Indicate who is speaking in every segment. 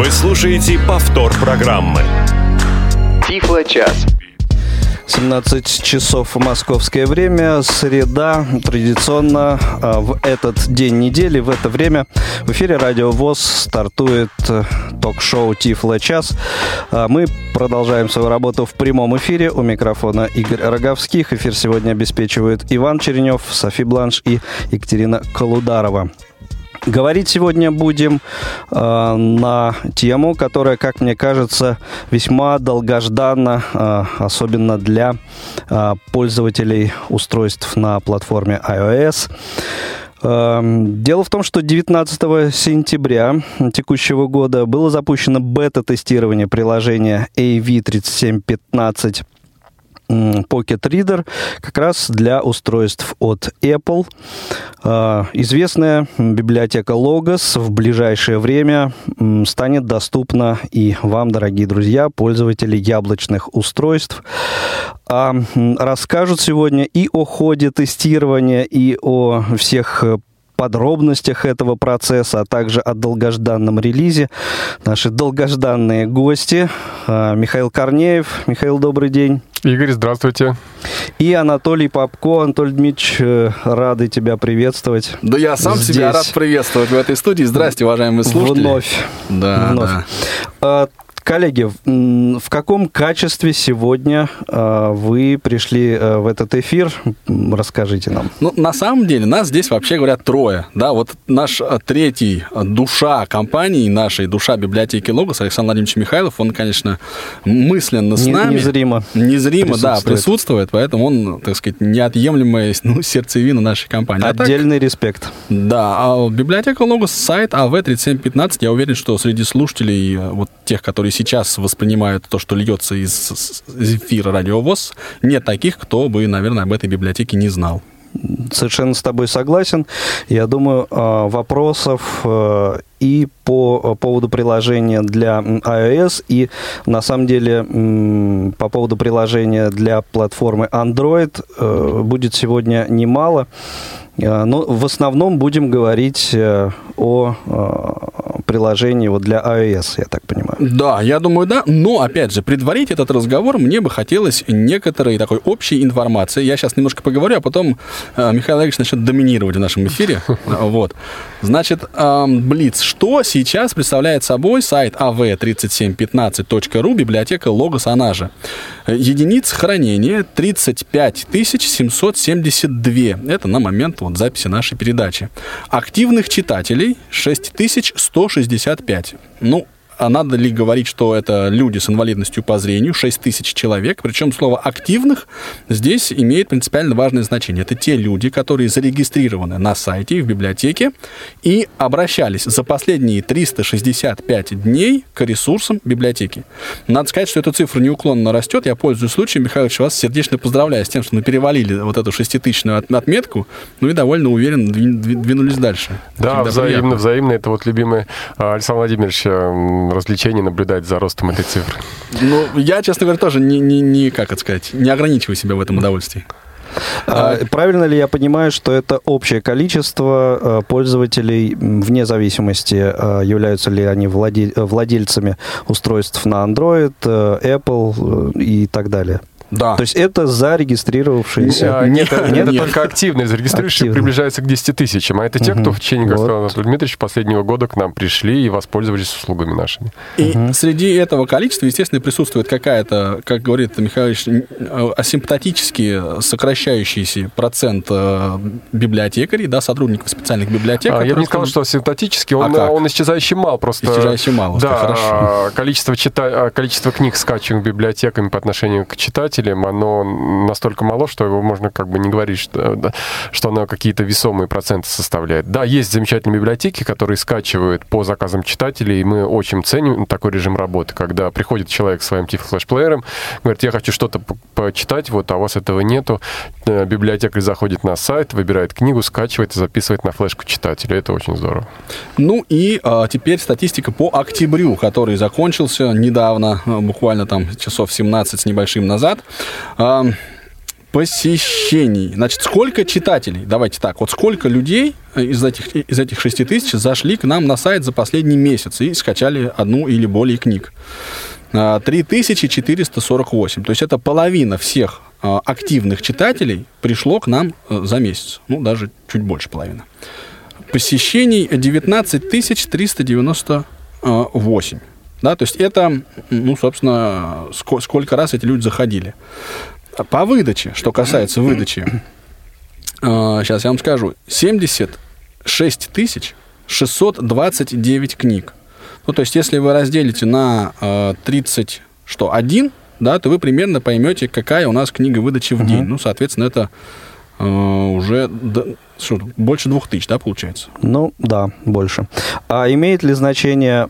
Speaker 1: Вы слушаете повтор программы.
Speaker 2: Тифло-час.
Speaker 3: 17 часов московское время, среда, традиционно а, в этот день недели, в это время в эфире Радио ВОЗ стартует э, ток-шоу Тифло час. А, Мы продолжаем свою работу в прямом эфире. У микрофона Игорь Роговских. Эфир сегодня обеспечивают Иван Черенев, Софи Бланш и Екатерина Колударова. Говорить сегодня будем э, на тему, которая, как мне кажется, весьма долгожданна, э, особенно для э, пользователей устройств на платформе iOS. Э, Дело в том, что 19 сентября текущего года было запущено бета-тестирование приложения AV3715 м, Pocket Reader как раз для устройств от Apple. Э, Известная библиотека Logos в ближайшее время станет доступна и вам, дорогие друзья, пользователи яблочных устройств. А расскажут сегодня и о ходе тестирования, и о всех э, подробностях этого процесса, а также о долгожданном релизе. Наши долгожданные гости. э, Михаил Корнеев. Михаил, добрый день.
Speaker 4: Игорь, здравствуйте.
Speaker 3: И Анатолий Попко. Анатолий Дмитриевич, э, рады тебя приветствовать.
Speaker 5: Да я сам
Speaker 3: Здесь.
Speaker 5: себя рад приветствовать в этой студии. Здрасте, уважаемые слушатели.
Speaker 3: Вновь.
Speaker 5: Да,
Speaker 3: Вновь.
Speaker 5: да.
Speaker 3: Коллеги, в каком качестве сегодня а, вы пришли а, в этот эфир? Расскажите нам.
Speaker 5: Ну, на самом деле, нас здесь вообще говорят трое. Да, вот наш а, третий а, душа компании нашей, душа библиотеки Логос, Александр Владимирович Михайлов, он, конечно, мысленно с
Speaker 3: Не-
Speaker 5: нами.
Speaker 3: незримо
Speaker 5: Незримо, да,
Speaker 3: присутствует.
Speaker 5: присутствует, поэтому он, так сказать, неотъемлемая ну, сердцевина нашей компании. А так,
Speaker 3: Отдельный респект.
Speaker 5: Да, а библиотека Логос, сайт А АВ3715, я уверен, что среди слушателей, э, вот тех, которые сейчас воспринимают то, что льется из, из эфира радиовоз, нет таких, кто бы, наверное, об этой библиотеке не знал.
Speaker 3: Совершенно с тобой согласен. Я думаю, а, вопросов э, и по э, поводу приложения для iOS, и на самом деле по поводу приложения для платформы Android э, будет сегодня немало. Э, Но в основном будем говорить э, о э, приложении вот для iOS, я так понимаю.
Speaker 5: Да, я думаю, да. Но, опять же, предварить этот разговор мне бы хотелось некоторой такой общей информации. Я сейчас немножко поговорю, а потом Михаил Олегович начнет доминировать в нашем эфире. Вот. Значит, Блиц. Что сейчас представляет собой сайт av3715.ru, библиотека Логос, она же? Э, Единиц хранения 35 772. Это на момент вот, записи нашей передачи. Активных читателей 6165. Ну, а надо ли говорить, что это люди с инвалидностью по зрению, 6 тысяч человек, причем слово «активных» здесь имеет принципиально важное значение. Это те люди, которые зарегистрированы на сайте и в библиотеке и обращались за последние 365 дней к ресурсам библиотеки. Надо сказать, что эта цифра неуклонно растет. Я пользуюсь случаем, Михаил Ильич, вас сердечно поздравляю с тем, что мы перевалили вот эту шеститысячную от- отметку, ну и довольно уверенно двин- двин- двинулись дальше.
Speaker 4: Да, взаимно,
Speaker 5: приятно.
Speaker 4: взаимно. Это вот любимое а, Александра Владимировича м, развлечение наблюдать за ростом этой цифры.
Speaker 5: Ну, я, честно говоря, тоже не, не, не, как это сказать, не ограничиваю себя в этом удовольствии.
Speaker 3: А, Правильно ли я понимаю, что это общее количество э, пользователей, вне зависимости, э, являются ли они владе- э, владельцами устройств на Android, Apple и так далее?
Speaker 5: Да.
Speaker 3: То есть это зарегистрировавшиеся.
Speaker 4: А, Нет, это- нет, это только активные. Зарегистрировавшие
Speaker 3: Активные.
Speaker 4: приближаются к 10 тысячам. А это те, кто в течение, как сказал Анатолий Дмитриевич, последнего года к нам пришли и воспользовались услугами нашими.
Speaker 5: И среди этого количества, естественно, присутствует какая-то, как говорит Михаил Ильич, н- э, асимптотически сокращающийся процент э, библиотекарей, да, сотрудников специальных библиотек.
Speaker 4: А, я бы не сказал, что симптотически,
Speaker 5: А
Speaker 4: он, он исчезающе мал. Просто,
Speaker 5: Исчезающе мало, что
Speaker 4: Да,
Speaker 5: хорошо.
Speaker 4: а, количество, чита... а, количество книг, скачиваемых библиотеками по отношению к читателям, оно настолько мало, что его можно как бы не говорить, что, что оно какие-то весомые проценты составляет. Да, есть замечательные библиотеки, которые скачивают по заказам читателей, и мы очень ценим такой режим работы, когда приходит человек с своим флешплеером, говорит, я хочу что-то по- почитать, вот, а у вас этого нету. Э, Библиотекарь заходит на сайт, выбирает книгу, скачивает и записывает на флешку читателя. Это очень здорово.
Speaker 5: Ну и а, теперь статистика по октябрю, который закончился недавно, а, буквально там часов 17 с небольшим назад. А, посещений. Значит, сколько читателей? Давайте так. Вот сколько людей из этих, из этих 6 тысяч зашли к нам на сайт за последний месяц и скачали одну или более книг? 3448. То есть это половина всех а, активных читателей пришло к нам э, за месяц. Ну, даже чуть больше половины. Посещений 19 398. Да, то есть это, ну, собственно, сколько раз эти люди заходили. По выдаче, что касается выдачи, сейчас я вам скажу, 76 тысяч 629 книг. Ну, то есть, если вы разделите на 30, что, 1, да, то вы примерно поймете, какая у нас книга выдачи в день. Ну, соответственно, это э, уже что, больше двух тысяч, да, получается?
Speaker 3: Ну, да, больше. А имеет ли значение,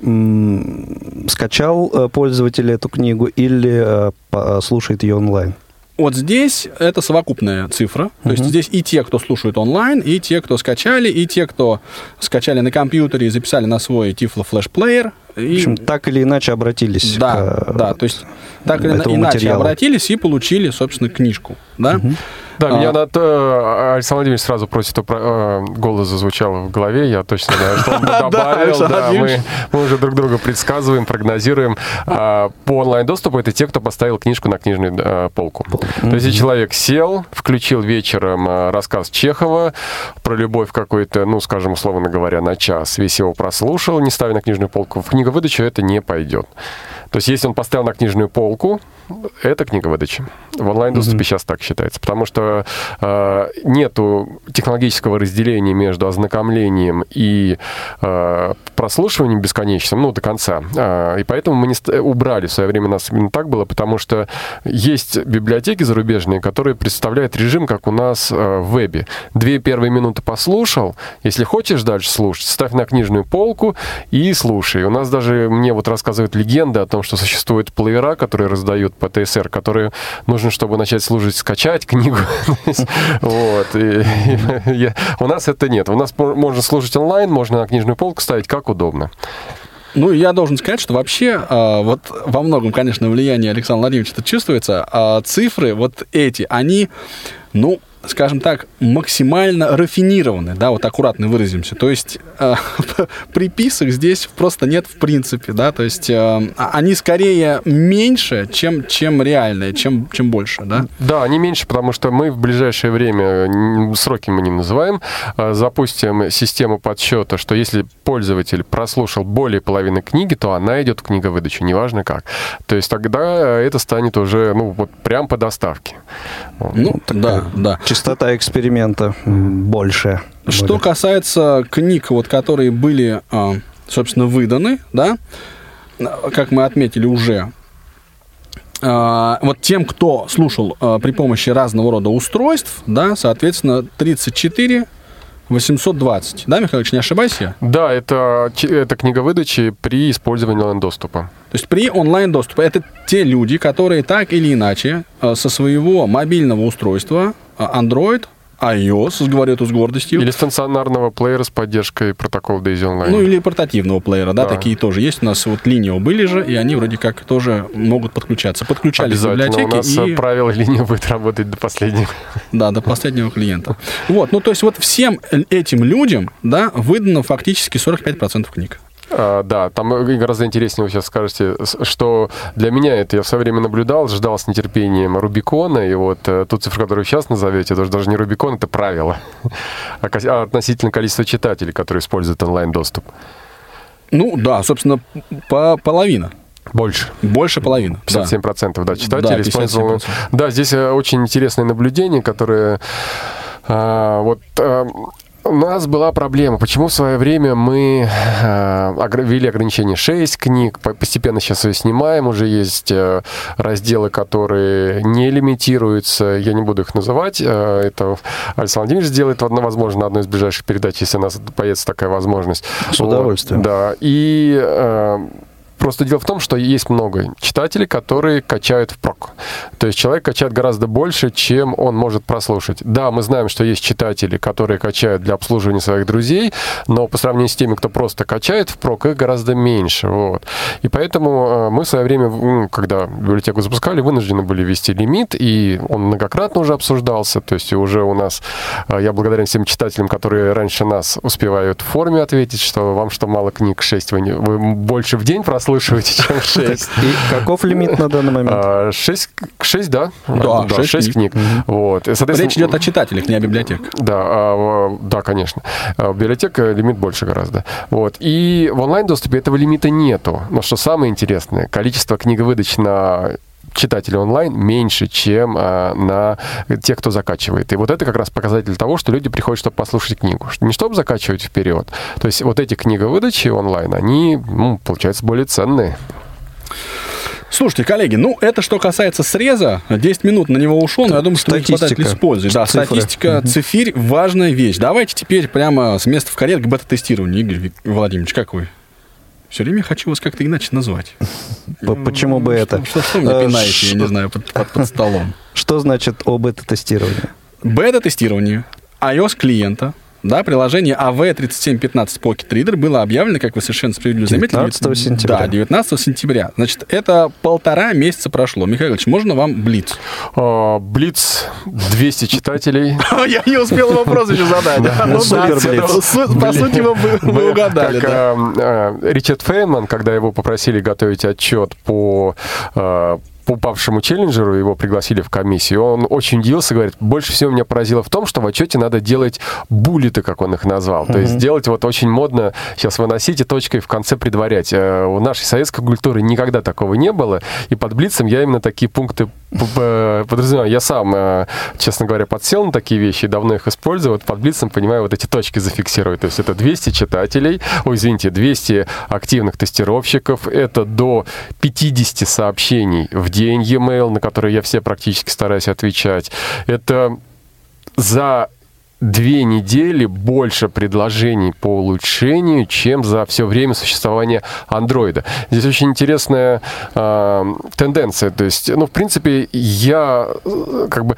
Speaker 3: скачал э, пользователь эту книгу или э, слушает ее онлайн?
Speaker 5: Вот здесь это совокупная цифра. Uh-huh. То есть здесь и те, кто слушает онлайн, и те, кто скачали, и те, кто скачали на компьютере и записали на свой Tiflo Flash Player.
Speaker 3: И... В общем, так или иначе обратились.
Speaker 5: Да, к, да. То есть так или иначе материалу. обратились и получили, собственно, книжку. Да? Uh-huh.
Speaker 4: Да, а. меня над, э, Александр Владимирович сразу просит, э, голос зазвучал в голове, я точно знаю, что он добавил. Да, мы, мы уже друг друга предсказываем, прогнозируем. А, по онлайн-доступу это те, кто поставил книжку на книжную э, полку. То есть, человек сел, включил вечером э, рассказ Чехова про любовь какой-то, ну, скажем, условно говоря, на час, весь его прослушал, не ставя на книжную полку, в книговыдачу это не пойдет. То есть, если он поставил на книжную полку, это книга выдачи. В онлайн-доступе mm-hmm. сейчас так считается, потому что э, нету технологического разделения между ознакомлением и э, прослушиванием бесконечным, ну, до конца. Э, и поэтому мы не убрали в свое время, у нас именно так было, потому что есть библиотеки зарубежные, которые представляют режим, как у нас э, в вебе. Две первые минуты послушал, если хочешь дальше слушать, ставь на книжную полку и слушай. У нас даже, мне вот рассказывают легенды о том, что существуют плеера, которые раздают по ТСР, которые нужно, чтобы начать служить, скачать книгу. Вот. У нас это нет. У нас можно служить онлайн, можно на книжную полку ставить, как удобно.
Speaker 5: Ну, я должен сказать, что вообще, а, вот во многом, конечно, влияние Александра Владимировича это чувствуется, а цифры вот эти, они, ну, скажем так, максимально рафинированы, да, вот аккуратно выразимся. То есть э, приписок здесь просто нет в принципе, да, то есть э, они скорее меньше, чем, чем реальные, чем, чем больше, да?
Speaker 4: Да, они меньше, потому что мы в ближайшее время, сроки мы не называем, э, запустим систему подсчета, что если пользователь прослушал более половины книги, то она идет в книговыдачу, неважно как. То есть тогда это станет уже, ну, вот прям по доставке.
Speaker 5: Ну, да, да
Speaker 3: частота эксперимента больше.
Speaker 5: Что будет. касается книг, вот, которые были, а, собственно, выданы, да, как мы отметили уже, а, вот тем, кто слушал а, при помощи разного рода устройств, да, соответственно, 34 820. Да, Михайлович, не ошибайся?
Speaker 4: Да, это, это книга выдачи при использовании онлайн-доступа.
Speaker 5: То есть при онлайн-доступе это те люди, которые так или иначе со своего мобильного устройства Android, iOS, говорю это с гордостью.
Speaker 4: Или стационарного плеера с поддержкой протокола Daisy Online.
Speaker 5: Ну, или портативного плеера, да, да, такие тоже есть. У нас вот линия были же, и они вроде как тоже могут подключаться. Подключались в библиотеки.
Speaker 4: у нас и... правило линия будет работать до последнего.
Speaker 5: Да, до последнего клиента. Вот, ну, то есть вот всем этим людям, да, выдано фактически 45% книг.
Speaker 4: А, да, там гораздо интереснее вы сейчас скажете, что для меня это я в свое время наблюдал, ждал с нетерпением Рубикона, и вот э, ту цифру, которую вы сейчас назовете, это даже не Рубикон, это правило а, а относительно количества читателей, которые используют онлайн-доступ.
Speaker 5: Ну да, собственно, по половина.
Speaker 4: Больше.
Speaker 5: Больше половины.
Speaker 4: 57% да, да читателей да, использовали. Да, здесь э, очень интересное наблюдение, которое а, вот а, у нас была проблема. Почему в свое время мы э, ввели ограничение 6 книг, постепенно сейчас ее снимаем, уже есть э, разделы, которые не лимитируются, я не буду их называть, э, это Александр Владимирович сделает, возможно, на одной из ближайших передач, если у нас появится такая возможность.
Speaker 3: С удовольствием.
Speaker 4: Вот, да, и... Просто дело в том, что есть много читателей, которые качают впрок. То есть человек качает гораздо больше, чем он может прослушать. Да, мы знаем, что есть читатели, которые качают для обслуживания своих друзей, но по сравнению с теми, кто просто качает впрок, их гораздо меньше. Вот. И поэтому э, мы в свое время, когда библиотеку запускали, вынуждены были ввести лимит, и он многократно уже обсуждался. То есть уже у нас, э, я благодарен всем читателям, которые раньше нас успевают в форме ответить, что вам что мало книг 6, вы, не, вы больше в день прослушиваете, чем 6.
Speaker 3: И каков лимит на данный момент?
Speaker 4: 6, 6 да?
Speaker 5: Да, 6
Speaker 4: 6 книг. Вот. И, соответственно,
Speaker 5: Речь идет о читателях, не о библиотеках.
Speaker 4: Да, а, да, конечно. А В библиотека лимит больше гораздо. Вот. И в онлайн-доступе этого лимита нету. Но что самое интересное, количество книговыдач на читателей онлайн меньше, чем а, на тех, кто закачивает. И вот это как раз показатель того, что люди приходят, чтобы послушать книгу. Не чтобы закачивать вперед. То есть вот эти книговыдачи онлайн, они, ну, получаются более ценные.
Speaker 5: Слушайте, коллеги, ну это что касается среза, 10 минут на него ушло, но я думаю, что мы их хватает
Speaker 3: Статистика.
Speaker 5: использовать. Да,
Speaker 3: Цифры.
Speaker 5: статистика, цифирь, важная вещь. Давайте теперь прямо с места в карьер к бета-тестированию. Игорь Владимирович, как вы? Все время хочу вас как-то иначе назвать.
Speaker 3: Почему бы это?
Speaker 5: Что, что вы
Speaker 3: Э,
Speaker 5: мне пинаете, я не знаю, под, под- под столом?
Speaker 3: Что значит об это тестировании?
Speaker 5: Бета-тестирование iOS-клиента, да, приложение AV3715 Pocket Reader было объявлено, как вы совершенно справедливо заметили.
Speaker 3: 19 сентября.
Speaker 5: Да, 19 сентября. Значит, это полтора месяца прошло. Михаил Ильич, можно вам блиц?
Speaker 4: А, Блиц 200 читателей.
Speaker 5: Я не успел вопрос еще задать.
Speaker 3: Ну.
Speaker 5: По сути, вы- угадали,
Speaker 4: э, Ричард Фейнман, когда его попросили готовить отчет по упавшему челленджеру, его пригласили в комиссию, он очень удивился, говорит, больше всего меня поразило в том, что в отчете надо делать буллеты, как он их назвал. То есть делать вот очень модно сейчас выносить и точкой в конце предварять. Э, У нашей советской культуры никогда такого не было, и под Блицем я именно такие пункты подразумеваю. Я сам, э, честно говоря, подсел на такие вещи и давно их использую. Вот под Блицем, понимаю, вот эти точки зафиксировать. То есть это 200 читателей, ой, извините, 200 активных тестировщиков, это до 50 сообщений в день e-mail, на которые я все практически стараюсь отвечать. Это за две недели больше предложений по улучшению, чем за все время существования андроида. Здесь очень интересная э, тенденция. То есть, ну, в принципе, я э, как бы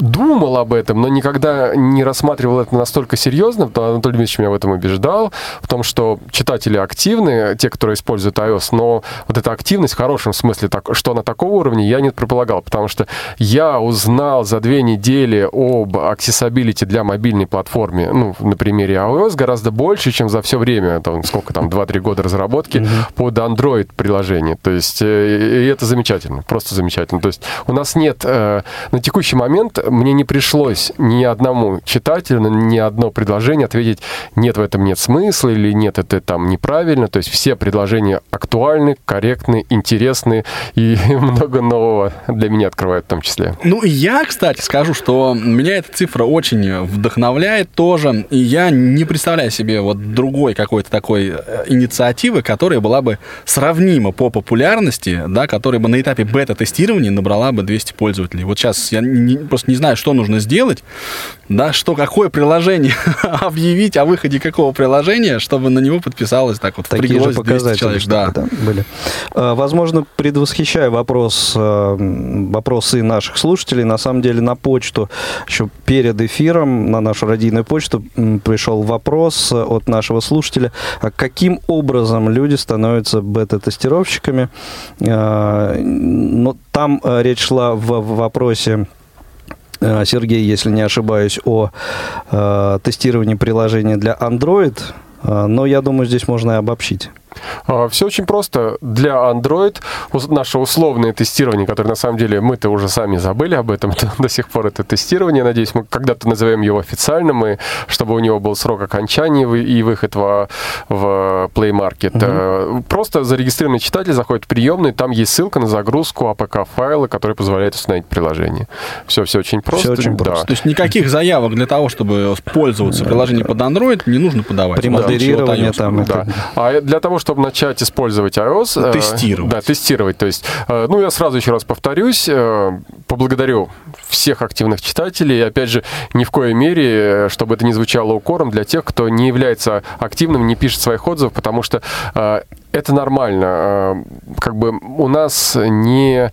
Speaker 4: думал об этом, но никогда не рассматривал это настолько серьезно. Анатолий Дмитриевич меня в этом убеждал, в том, что читатели активны, те, которые используют iOS, но вот эта активность в хорошем смысле, так, что на такого уровня, я не предполагал, потому что я узнал за две недели об accessibility для мобильной платформы, ну, на примере iOS, гораздо больше, чем за все время, там, сколько там, 2-3 года разработки под Android приложение. То есть, э, и это замечательно, просто замечательно. То есть, у нас нет, э, на текущий момент мне не пришлось ни одному читателю ни одно предложение ответить, нет, в этом нет смысла, или нет, это там неправильно. То есть, все предложения актуальны, корректны, интересны, и много нового для меня открывают в том числе.
Speaker 5: Ну, я, кстати, скажу, что меня эта цифра очень вдохновляет тоже, и я не представляю себе вот другой какой-то такой э, инициативы, которая была бы сравнима по популярности, да, которая бы на этапе бета-тестирования набрала бы 200 пользователей. Вот сейчас я не- просто не знаю, что нужно сделать, да, что, какое приложение объявить о выходе какого приложения, чтобы на него подписалось так вот,
Speaker 3: Такие же
Speaker 5: впряглось 200
Speaker 3: показатели,
Speaker 5: человек. Да.
Speaker 3: да, были. А, Возможно, предвосхищая вопрос, а, вопросы наших слушателей, на самом деле на почту, еще перед эфиром, на нашу радийную почту пришел вопрос а, от нашего слушателя, каким образом люди становятся бета-тестировщиками. Но там речь шла в вопросе Сергей, если не ошибаюсь, о э, тестировании приложения для Android. Э, Но я думаю, здесь можно и обобщить.
Speaker 4: Все очень просто. Для Android наше условное тестирование, которое на самом деле мы-то уже сами забыли об этом до сих пор, это тестирование. Надеюсь, мы когда-то назовем его официальным, и чтобы у него был срок окончания и выход в, в Play Market. Э, Просто зарегистрированный читатель заходит в приемный, там есть ссылка на загрузку APK-файла, который позволяет установить приложение. Все, все очень просто.
Speaker 3: очень
Speaker 4: да.
Speaker 3: просто.
Speaker 5: То есть никаких заявок для того, чтобы пользоваться приложением под Android, не нужно подавать.
Speaker 3: Премодерирование
Speaker 5: Вот
Speaker 3: там.
Speaker 4: Да. А для того, чтобы начать использовать iOS... э,
Speaker 5: Тестировать.
Speaker 4: Да, тестировать. То есть, э, ну, я сразу еще раз повторюсь, э, поблагодарю всех активных читателей. И, опять же, ни в коей мере, э, чтобы это не звучало укором для тех, кто не является активным, не пишет своих отзывов, потому что э, это нормально. А, как бы у нас не,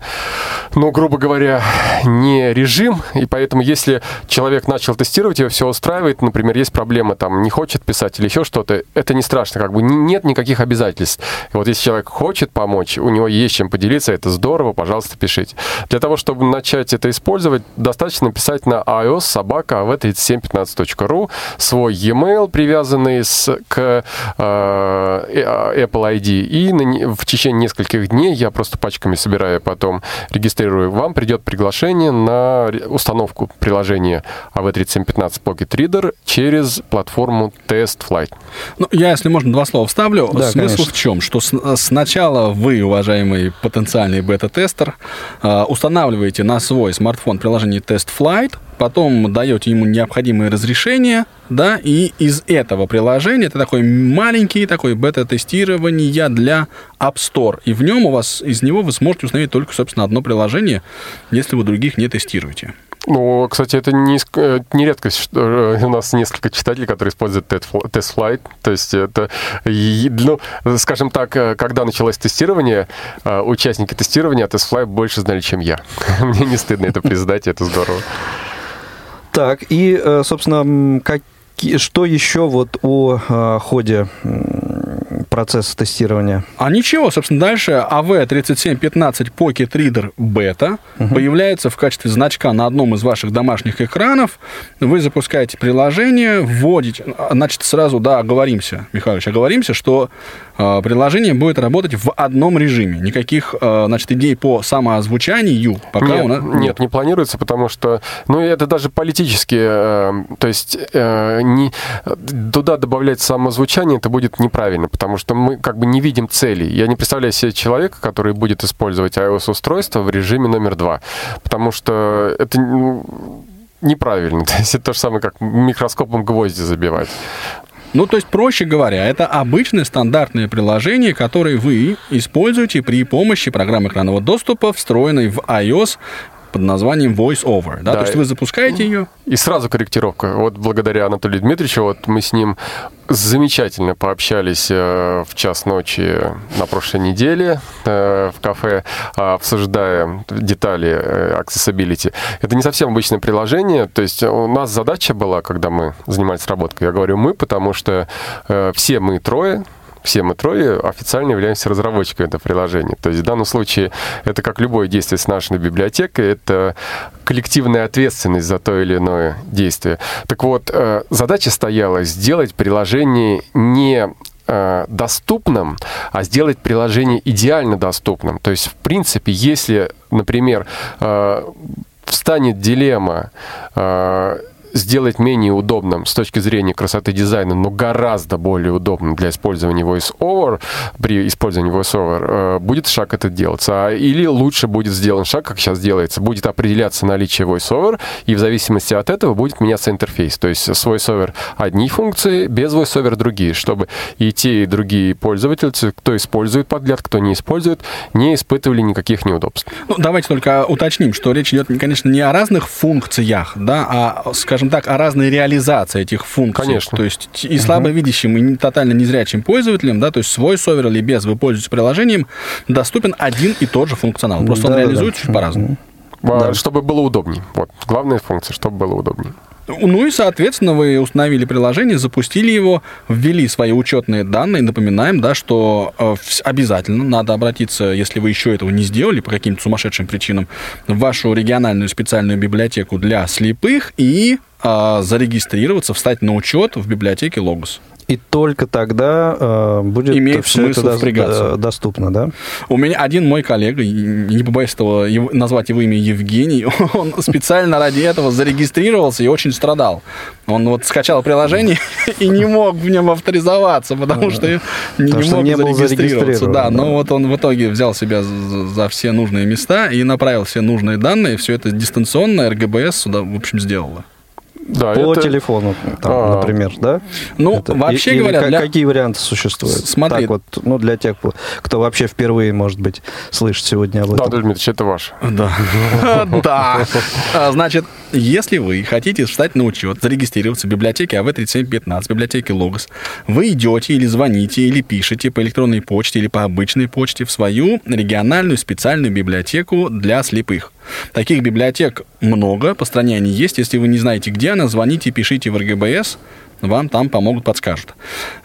Speaker 4: ну, грубо говоря, не режим, и поэтому если человек начал тестировать, его все устраивает, например, есть проблема, там, не хочет писать или еще что-то, это не страшно, как бы нет никаких обязательств. И вот если человек хочет помочь, у него есть чем поделиться, это здорово, пожалуйста, пишите. Для того, чтобы начать это использовать, достаточно писать на iOS собака av3715.ru свой e-mail, привязанный с, к э, Apple ID и на, в течение нескольких дней я просто пачками собираю, потом регистрирую. Вам придет приглашение на установку приложения AV3715 Pocket Reader через платформу TestFlight.
Speaker 5: Ну, я, если можно, два слова вставлю. Да, Смысл конечно. в чем? Что с, сначала вы, уважаемый потенциальный бета-тестер, э, устанавливаете на свой смартфон приложение TestFlight, потом даете ему необходимые разрешения, да, и из этого приложения это такой маленький такой бета-тестирование для App Store, и в нем у вас, из него вы сможете установить только, собственно, одно приложение, если вы других не тестируете.
Speaker 4: Ну, кстати, это не, э, не редкость. Что э, у нас несколько читателей, которые используют TestFlight. То есть это, ну, скажем так, э, когда началось тестирование, участники тестирования TestFlight больше знали, чем я. Мне не стыдно это признать, это здорово.
Speaker 3: Так, и, собственно, как, что еще вот о ходе процесса тестирования?
Speaker 5: А ничего, собственно, дальше AV3715 Pocket Reader Beta угу. появляется в качестве значка на одном из ваших домашних экранов. Вы запускаете приложение, вводите, значит, сразу, да, оговоримся, Михайлович, оговоримся, что э, приложение будет работать в одном режиме. Никаких, э, значит, идей по самоозвучанию пока
Speaker 4: нет,
Speaker 5: у нас...
Speaker 4: Нет, нет, не планируется, потому что, ну, это даже политически, э, то есть э, не, туда добавлять самозвучание, это будет неправильно, потому что что мы как бы не видим цели. Я не представляю себе человека, который будет использовать iOS-устройство в режиме номер два, потому что это ну, неправильно. То есть это то же самое, как микроскопом гвозди забивать.
Speaker 5: Ну, то есть, проще говоря, это обычные стандартные приложения, которые вы используете при помощи программы экранного доступа, встроенной в iOS под названием VoiceOver. Да? Да. То есть вы запускаете ее.
Speaker 4: И сразу корректировка. Вот благодаря Анатолию Дмитриевичу, вот мы с ним замечательно пообщались э, в час ночи на прошлой неделе э, в кафе, обсуждая детали э, accessibility. Это не совсем обычное приложение, то есть у нас задача была, когда мы занимались работкой, я говорю мы, потому что все мы трое, все мы трое официально являемся разработчиками этого приложения. То есть в данном случае это как любое действие с нашей библиотекой, это коллективная ответственность за то или иное действие. Так вот, э, задача стояла сделать приложение не э, доступным, а сделать приложение идеально доступным. То есть, в принципе, если, например, э, встанет дилемма сделать менее удобным с точки зрения красоты дизайна, но гораздо более удобным для использования VoiceOver, при использовании VoiceOver, э, будет шаг этот делаться. А, или лучше будет сделан шаг, как сейчас делается, будет определяться наличие VoiceOver, и в зависимости от этого будет меняться интерфейс. То есть с VoiceOver одни функции, без VoiceOver другие, чтобы и те, и другие пользователи, кто использует подгляд, кто не использует, не испытывали никаких неудобств.
Speaker 5: Ну, давайте только уточним, что речь идет, конечно, не о разных функциях, да, а, скажем, скажем так, о разной реализации этих функций.
Speaker 4: Конечно.
Speaker 5: То есть и слабовидящим, и тотально незрячим пользователям, да, то есть свой совер или без, вы пользуетесь приложением, доступен один и тот же функционал. Просто да, он реализуется да. чуть по-разному.
Speaker 4: Да. Чтобы было удобнее. Вот, главная функция, чтобы было удобнее.
Speaker 5: Ну и, соответственно, вы установили приложение, запустили его, ввели свои учетные данные. Напоминаем, да, что э, обязательно надо обратиться, если вы еще этого не сделали по каким-то сумасшедшим причинам, в вашу региональную специальную библиотеку для слепых и э, зарегистрироваться, встать на учет в библиотеке Logos.
Speaker 3: И только тогда э, будет
Speaker 5: Имеет все это
Speaker 3: впрягаться. доступно, да?
Speaker 5: У меня один мой коллега, не побоюсь этого, назвать его имя Евгений, он специально ради этого зарегистрировался и очень страдал. Он вот скачал приложение и не мог в нем авторизоваться, потому что не, мог зарегистрироваться. Да, но вот он в итоге взял себя за, за все нужные места и направил все нужные данные, все это дистанционно РГБС сюда, в общем, сделала.
Speaker 3: Да, по это... телефону, там, а... например, да?
Speaker 5: Ну, это... вообще и, говоря,
Speaker 3: для... какие варианты существуют?
Speaker 5: Смотри,
Speaker 3: так вот, ну для тех, кто вообще впервые, может быть, слышит сегодня об этом.
Speaker 4: Да, Дмитрий, это ваш.
Speaker 5: Да. Да. Значит, если вы хотите встать на учет, зарегистрироваться в библиотеке АВ-3715, в библиотеке Логос, вы идете или звоните, или пишете по электронной почте, или по обычной почте в свою региональную специальную библиотеку для слепых. Таких библиотек много, по стране они есть. Если вы не знаете, где она, звоните, пишите в РГБС, вам там помогут, подскажут.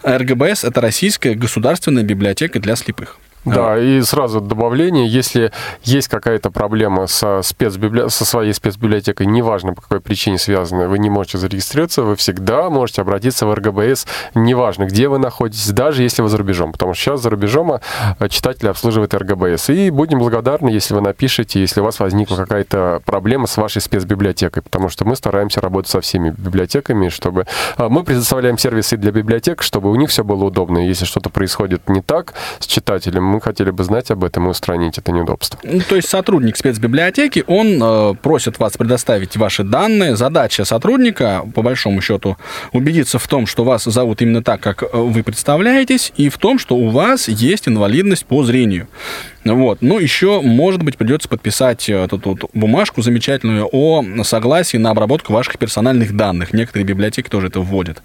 Speaker 5: РГБС – это Российская государственная библиотека для слепых.
Speaker 4: Да, и сразу добавление, если есть какая-то проблема со, спецбибли... со своей спецбиблиотекой, неважно по какой причине связанная, вы не можете зарегистрироваться, вы всегда можете обратиться в РГБС, неважно, где вы находитесь, даже если вы за рубежом, потому что сейчас за рубежом а, читатели обслуживают РГБС. И будем благодарны, если вы напишете, если у вас возникла какая-то проблема с вашей спецбиблиотекой, потому что мы стараемся работать со всеми библиотеками, чтобы... А, мы предоставляем сервисы для библиотек, чтобы у них все было удобно. Если что-то происходит не так с читателем, мы хотели бы знать об этом и устранить это неудобство.
Speaker 5: Ну, то есть сотрудник спецбиблиотеки, он э, просит вас предоставить ваши данные. Задача сотрудника, по большому счету, убедиться в том, что вас зовут именно так, как э, вы представляетесь, и в том, что у вас есть инвалидность по зрению. Вот. Ну, еще, может быть, придется подписать эту вот бумажку замечательную о согласии на обработку ваших персональных данных. Некоторые библиотеки тоже это вводят.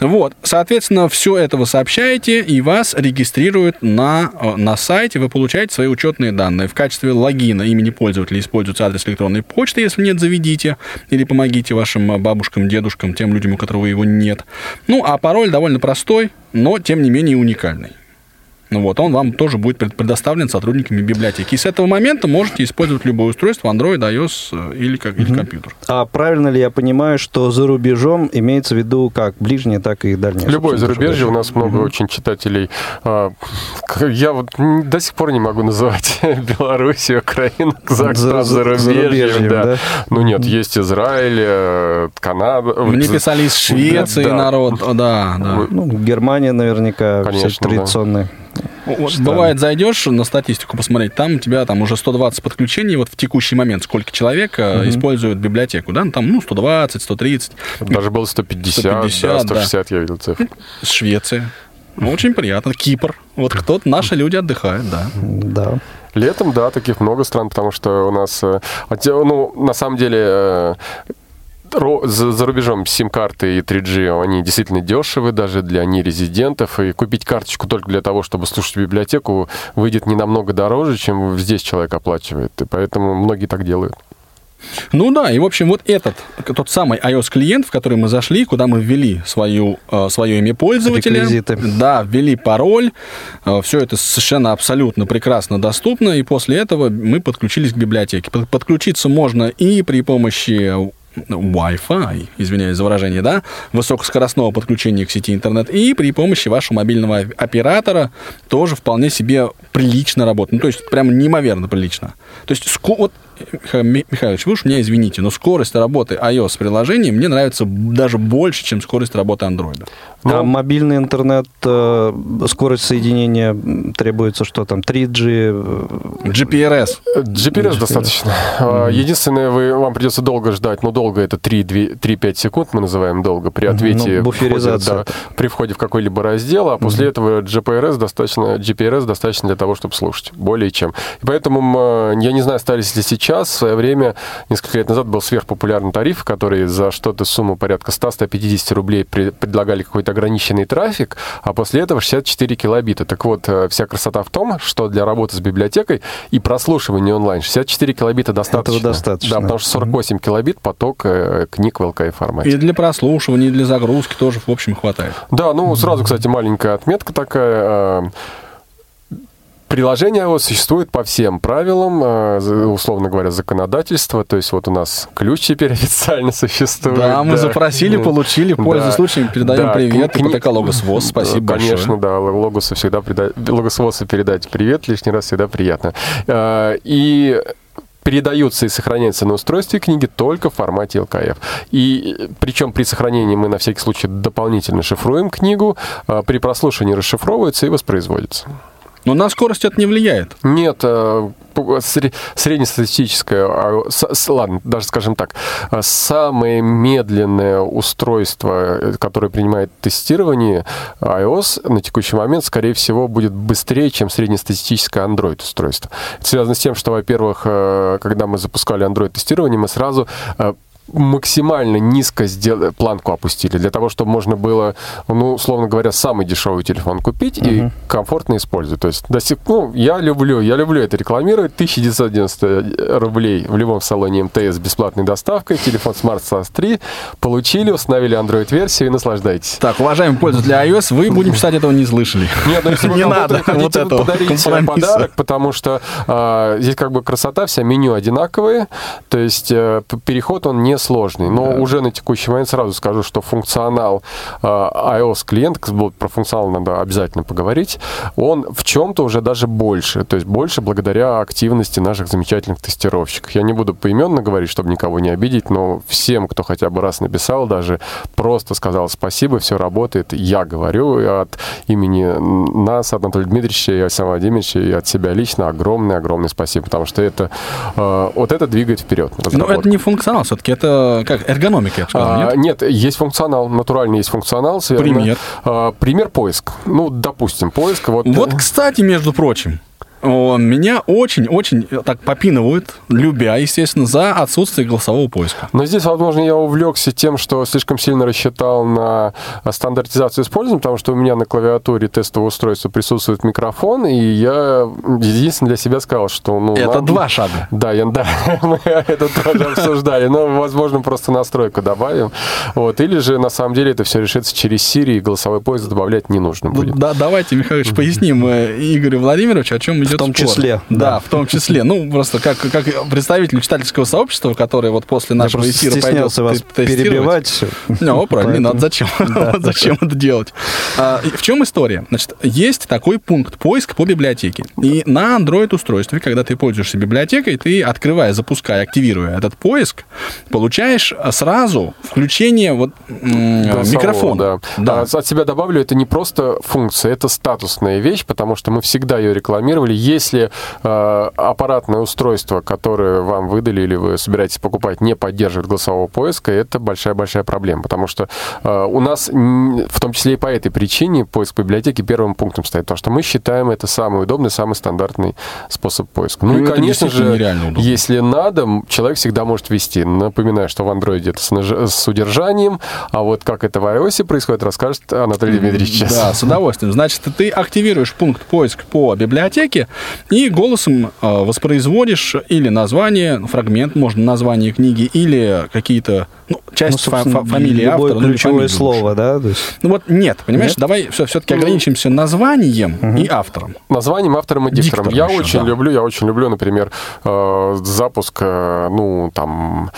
Speaker 5: Вот. Соответственно, все это вы сообщаете, и вас регистрируют на, э, на сайте. Вы получаете свои учетные данные. В качестве логина имени пользователя используется адрес электронной почты. Если нет, заведите. Или помогите вашим бабушкам, дедушкам, тем людям, у которых его нет. Ну, а пароль довольно простой, но, тем не менее, уникальный. Ну вот, он вам тоже будет предоставлен сотрудниками библиотеки. И с этого момента можете использовать любое устройство, Android, iOS э, или, как, угу. или компьютер.
Speaker 3: А правильно ли я понимаю, что за рубежом имеется в виду как ближнее, так и дальнее?
Speaker 4: Любое зарубежье. У нас много угу. очень читателей. А, я вот до сих пор не могу называть Белоруссию, Украину, Казахстан за, зарубежьем. Да. Да? Ну нет, есть Израиль, э, Канада.
Speaker 5: Мне писали из Швеции да, народ. Да, да.
Speaker 3: Ну, Германия наверняка Конечно, традиционная. Да.
Speaker 5: Вот, бывает, зайдешь на статистику посмотреть, там у тебя там уже 120 подключений, вот в текущий момент сколько человек угу. используют библиотеку, да, ну, там, ну, 120, 130.
Speaker 4: Даже было 150, 150 да, 160 да. я видел цифры.
Speaker 5: С Швеции. Ну, очень приятно. Кипр. Вот кто-то, наши люди отдыхают, да.
Speaker 3: Да.
Speaker 4: Летом, да, таких много стран, потому что у нас, э, ну, на самом деле, э, за, за рубежом сим-карты и 3G, они действительно дешевы даже для нерезидентов, и купить карточку только для того, чтобы слушать библиотеку, выйдет не намного дороже, чем здесь человек оплачивает, и поэтому многие так делают.
Speaker 5: Ну да, и в общем вот этот, тот самый iOS-клиент, в который мы зашли, куда мы ввели свою, э, свое имя пользователя.
Speaker 3: Реквизиты.
Speaker 5: Да, ввели пароль. Э, Все это совершенно абсолютно прекрасно доступно, и после этого мы подключились к библиотеке. Подключиться можно и при помощи Wi-Fi, извиняюсь за выражение, да, высокоскоростного подключения к сети интернет, и при помощи вашего мобильного оператора тоже вполне себе прилично работает. Ну, то есть, прям неимоверно прилично. То есть, вот Михайлович, вы уж меня извините, но скорость работы iOS приложений мне нравится даже больше, чем скорость работы Android.
Speaker 3: А мобильный интернет, э, скорость соединения требуется что там, 3G?
Speaker 5: GPRS.
Speaker 4: GPRS, GPRS. достаточно. Mm-hmm. Единственное, вы, вам придется долго ждать, но долго это 3-5 секунд, мы называем долго, при ответе.
Speaker 3: Ну, буферизация.
Speaker 4: Входе, да, при входе в какой-либо раздел, а после mm-hmm. этого GPRS достаточно, GPRS достаточно для того, чтобы слушать. Более чем. И поэтому, я не знаю, остались ли сейчас сейчас, в свое время, несколько лет назад, был сверхпопулярный тариф, который за что-то сумму порядка 100-150 рублей предлагали какой-то ограниченный трафик, а после этого 64 килобита. Так вот, э, вся красота в том, что для работы с библиотекой и прослушивания онлайн 64 килобита достаточно.
Speaker 3: Этого достаточно.
Speaker 4: Да, потому что 48 килобит поток э, книг в LKI формате.
Speaker 5: И для прослушивания, и для загрузки тоже, в общем, хватает.
Speaker 4: Да, ну, сразу, кстати, маленькая отметка такая э, Приложение существует по всем правилам, э, условно говоря, законодательства. То есть вот у нас ключ теперь официально существует.
Speaker 5: Да, мы да. запросили, получили, пользуясь да. случаем, передаем да. привет. Кни... ИПТК Логос ВОЗ, спасибо
Speaker 4: Конечно,
Speaker 5: большое.
Speaker 4: да, Логосу всегда прида... Логос ВОЗу передать привет лишний раз всегда приятно. Э, и передаются и сохраняются на устройстве книги только в формате LKF. И причем при сохранении мы на всякий случай дополнительно шифруем книгу, э, при прослушивании расшифровывается и воспроизводится.
Speaker 5: Но на скорость это не влияет.
Speaker 4: Нет, э, среднестатистическое, а, ладно, даже скажем так, э, самое медленное устройство, э, которое принимает тестирование iOS на текущий момент, скорее всего, будет быстрее, чем среднестатистическое Android устройство. Это связано с тем, что, во-первых, когда мы запускали Android тестирование, мы сразу максимально низко сделали, планку опустили, для того, чтобы можно было, ну, условно говоря, самый дешевый телефон купить uh-huh. и комфортно использовать. То есть, до сих, ну, я люблю, я люблю это рекламировать. 1990 рублей в любом салоне МТС с бесплатной доставкой, телефон Smart SAS 3, получили, установили Android-версию и наслаждайтесь.
Speaker 5: Так, уважаемый пользователь iOS, вы, будем писать, этого не слышали.
Speaker 4: Нет, ну если вы не надо вот подарить подарок, потому что а, здесь как бы красота вся, меню одинаковые, то есть а, переход он не сложный. Но да. уже на текущий момент сразу скажу, что функционал а, iOS клиент, про функционал надо обязательно поговорить, он в чем-то уже даже больше, то есть больше благодаря активности наших замечательных тестировщиков. Я не буду поименно говорить, чтобы никого не обидеть, но всем, кто хотя бы раз написал, даже просто сказал спасибо, все работает, я говорю от имени нас, от Анатолия Дмитриевича и Александра Владимировича и от себя лично огромное-огромное спасибо, потому что это э, вот это двигает вперед.
Speaker 5: Но это не функционал, все-таки это как эргономика, я сказал,
Speaker 4: а, нет? Нет, есть функционал, натуральный есть функционал.
Speaker 5: Пример?
Speaker 4: А, пример поиск. Ну, допустим, поиск.
Speaker 5: Вот, вот кстати, между прочим, меня очень-очень э, так попинывают, любя, естественно, за отсутствие голосового поиска.
Speaker 4: Но здесь, возможно, я увлекся тем, что слишком сильно рассчитал на стандартизацию использования, потому что у меня на клавиатуре тестового устройства присутствует микрофон, и я единственное для себя сказал, что... Ну,
Speaker 5: это нам... два шага.
Speaker 4: Да, я, да, мы это тоже обсуждали, но, возможно, просто настройку добавим. Вот. Или же, на самом деле, это все решится через Siri, и голосовой поиск добавлять не нужно будет.
Speaker 5: Да, давайте, Михаил поясним э, Игорю Владимировичу, о чем идет
Speaker 3: в том спор. числе.
Speaker 5: Да, да, в том числе. Ну, просто как, как представитель читательского сообщества, который вот после нашего Я эфира пойдет
Speaker 3: вас перебивать.
Speaker 5: Ну, правильно, не надо. Зачем? Зачем это делать? А, в чем история? Значит, есть такой пункт поиск по библиотеке. И на Android-устройстве, когда ты пользуешься библиотекой, ты, открывая, запуская, активируя этот поиск, получаешь сразу включение вот микрофона.
Speaker 4: Да. Да. А, от себя добавлю, это не просто функция, это статусная вещь, потому что мы всегда ее рекламировали если э, аппаратное устройство, которое вам выдали или вы собираетесь покупать, не поддерживает голосового поиска, это большая-большая проблема, потому что э, у нас, в том числе и по этой причине, поиск библиотеки первым пунктом стоит, потому что мы считаем это самый удобный, самый стандартный способ поиска. Ну, ну и, конечно же, если надо, человек всегда может ввести. Напоминаю, что в Android это с удержанием, а вот как это в iOS происходит, расскажет Анатолий Дмитриевич.
Speaker 5: Да, с удовольствием. Значит, ты активируешь пункт поиск по библиотеке, и голосом а, воспроизводишь или название, фрагмент, можно название книги, или какие-то ну, часть ну, фа- фамилии автора.
Speaker 3: Ну, ключевое слово, да? То есть...
Speaker 5: Ну вот нет, понимаешь, нет? давай все, все-таки ну, ограничимся названием угу. и автором.
Speaker 4: Названием, автором и диктором. диктором я еще, очень да. люблю, я очень люблю, например, э, запуск, э, ну, там,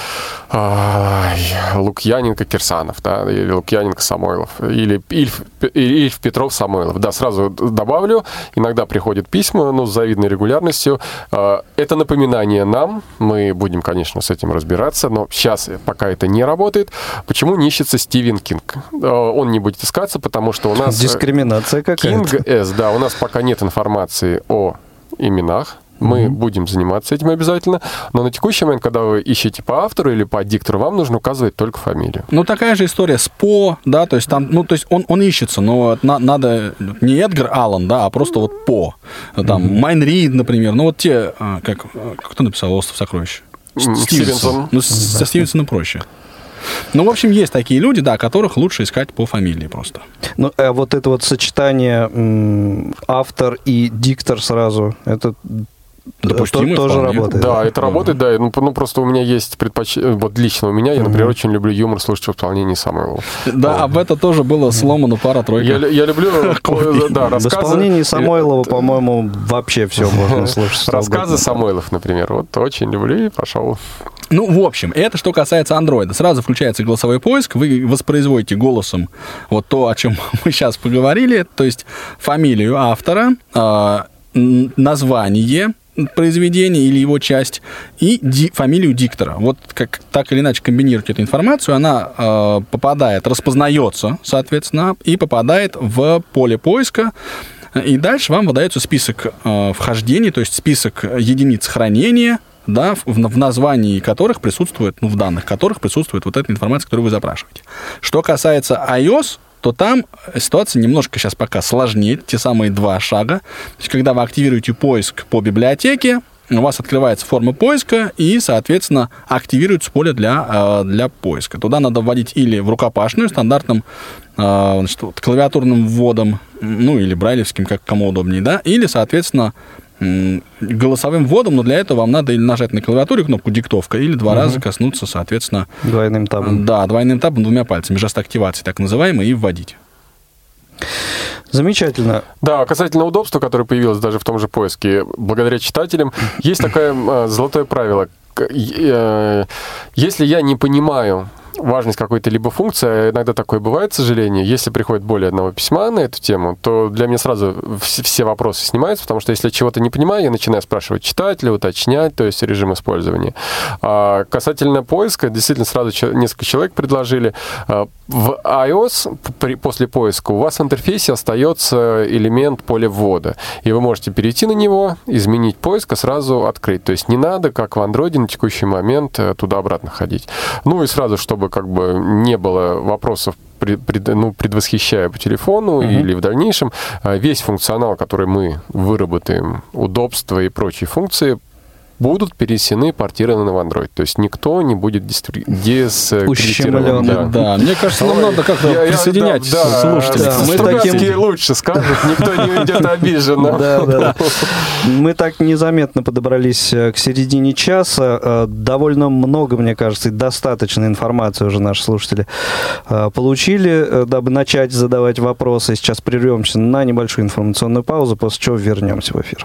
Speaker 4: э, Лукьяненко Кирсанов, да, или Лукьяненко Самойлов, или Ильф, Ильф Петров Самойлов. Да, сразу добавлю, иногда приходят письма, ну, с завидной регулярностью. Э, это напоминание нам, мы будем, конечно, с этим разбираться, но сейчас пока это не работает. Почему не ищется Стивен Кинг? Э, он не будет искаться, потому что у нас...
Speaker 3: Э, Дискриминация какая-то.
Speaker 4: Кинг С, да, у нас пока нет информации о именах, мы mm-hmm. будем заниматься этим обязательно. Но на текущий момент, когда вы ищете по автору или по диктору, вам нужно указывать только фамилию.
Speaker 5: Ну, такая же история с По, да, то есть там, ну, то есть он, он ищется, но на, надо не Эдгар Аллан, да, а просто вот По. Там mm-hmm. Майн Рид, например. Ну, вот те, а, как, кто написал «Остров сокровищ»?
Speaker 4: Стивенсон.
Speaker 5: Ну, со Стивенсоном проще. Ну, в общем, есть такие люди, да, которых лучше искать по фамилии просто.
Speaker 3: Ну, а вот это вот сочетание м, автор и диктор сразу, это
Speaker 5: допустимо.
Speaker 3: Тоже работает.
Speaker 4: Да, это работает, да. Ну, ну, просто у меня есть предпочтение, вот лично у меня, я, например, очень люблю юмор слушать в исполнении Самойлова.
Speaker 5: Да, об это тоже было сломано пара-тройка.
Speaker 4: Я, я люблю
Speaker 3: да, рассказы. В исполнении Самойлова, по-моему, вообще все можно слушать.
Speaker 4: Рассказы Самойлов, например, вот очень люблю и пошел.
Speaker 5: Ну, в общем, это что касается андроида. Сразу включается голосовой поиск, вы воспроизводите голосом вот то, о чем мы сейчас поговорили, то есть фамилию автора, а, название, произведение или его часть и ди, фамилию диктора. Вот как так или иначе комбинируете эту информацию, она э, попадает, распознается, соответственно, и попадает в поле поиска. И дальше вам выдается список э, вхождений, то есть список единиц хранения, да, в, в названии которых присутствует, ну, в данных которых присутствует вот эта информация, которую вы запрашиваете. Что касается iOS, то там ситуация немножко сейчас пока сложнее, те самые два шага. То есть, когда вы активируете поиск по библиотеке, у вас открывается форма поиска и, соответственно, активируется поле для, э, для поиска. Туда надо вводить или в рукопашную стандартным э, значит, клавиатурным вводом, ну или брайлевским, как кому удобнее, да, или, соответственно, голосовым вводом, но для этого вам надо или нажать на клавиатуре кнопку диктовка, или два раза коснуться, соответственно,
Speaker 3: Двойным табом.
Speaker 5: да, двойным табом, двумя пальцами, жест активации так называемый, и вводить.
Speaker 3: Замечательно.
Speaker 4: Да, касательно удобства, которое появилось даже в том же поиске, благодаря читателям, есть такое э, золотое правило. Э, Если я не понимаю важность какой-то либо функции, а иногда такое бывает, к сожалению, если приходит более одного письма на эту тему, то для меня сразу вс- все вопросы снимаются, потому что если я чего-то не понимаю, я начинаю спрашивать читателя, уточнять, то есть режим использования. А касательно поиска, действительно, сразу несколько человек предложили. А, В iOS при- после поиска у вас в интерфейсе остается элемент поля ввода, и вы можете перейти на него, изменить поиск, и сразу открыть. То есть не надо, как в Android на текущий момент, э, туда-обратно ходить. Ну и сразу, чтобы как бы не было вопросов пред- пред- ну, предвосхищая по телефону или в дальнейшем, э, весь функционал, который мы выработаем, удобства и прочие функции, будут перенесены, портированы в Android. То есть никто не будет дискредитирован. Да.
Speaker 5: Да, мне кажется, нам надо как-то
Speaker 4: Я-
Speaker 5: присоединять
Speaker 4: да, да,
Speaker 5: слушателей.
Speaker 3: Да, мы таким-
Speaker 4: лучше скажут, никто не уйдет обиженно.
Speaker 3: Да, да. Мы так незаметно подобрались э, к середине часа. Э, Довольно много, мне кажется, и достаточно информации уже наши слушатели э, получили, дабы начать задавать вопросы. Сейчас прервемся на небольшую информационную паузу, после чего вернемся в эфир.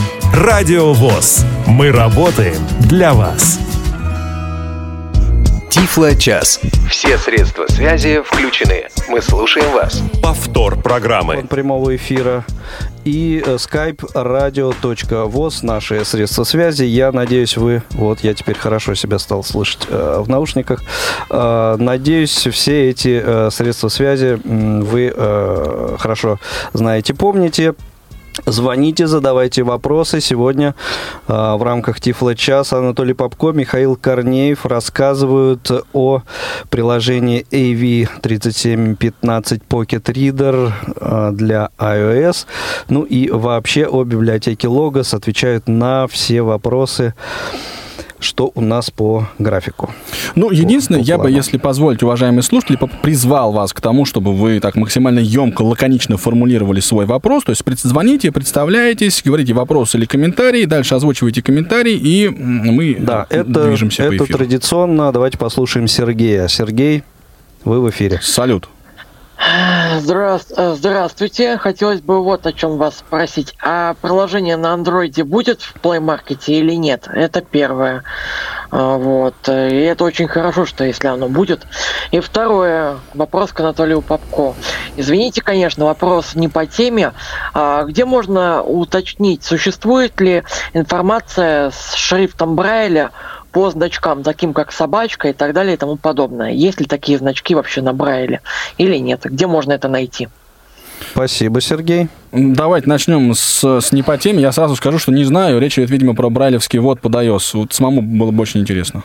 Speaker 1: Радио ВОЗ. Мы работаем для вас.
Speaker 2: Тифло-час. Все средства связи включены. Мы слушаем вас.
Speaker 1: Повтор программы.
Speaker 3: Прямого эфира и э, skype radio.voz, наши средства связи. Я надеюсь, вы, вот я теперь хорошо себя стал слышать э, в наушниках. Э, надеюсь, все эти э, средства связи вы э, хорошо знаете, помните. Звоните, задавайте вопросы. Сегодня э, в рамках Тифла час Анатолий Попко, Михаил Корнеев рассказывают о приложении AV3715 Pocket Reader э, для iOS. Ну и вообще о библиотеке Logos отвечают на все вопросы, что у нас по графику.
Speaker 5: Ну, единственное,
Speaker 3: по
Speaker 5: я бы, если позволите, уважаемые слушатели, призвал вас к тому, чтобы вы так максимально емко, лаконично формулировали свой вопрос. То есть звоните, представляетесь, говорите вопрос или комментарий, дальше озвучивайте комментарий, и мы
Speaker 3: Да, это,
Speaker 5: движемся по
Speaker 3: это
Speaker 5: эфиру.
Speaker 3: традиционно. Давайте послушаем Сергея. Сергей, вы в эфире.
Speaker 5: Салют.
Speaker 6: Э, Здравствуйте. Хотелось бы вот о чем вас спросить. А приложение на андроиде будет в Play Market или нет? Это первое. А, Вот. И это очень хорошо, что если оно будет. И второе. Вопрос к Анатолию Попко. Извините, конечно, вопрос не по теме. А где можно уточнить, существует ли информация с шрифтом Брайля по значкам, таким как собачка и так далее и тому подобное. Есть ли такие значки вообще на Брайле или нет? Где можно это найти?
Speaker 3: Спасибо, Сергей.
Speaker 5: Давайте начнем с, с не по теме. Я сразу скажу, что не знаю. Речь идет, видимо, про брайлевский ввод под iOS. Вот самому было бы очень интересно.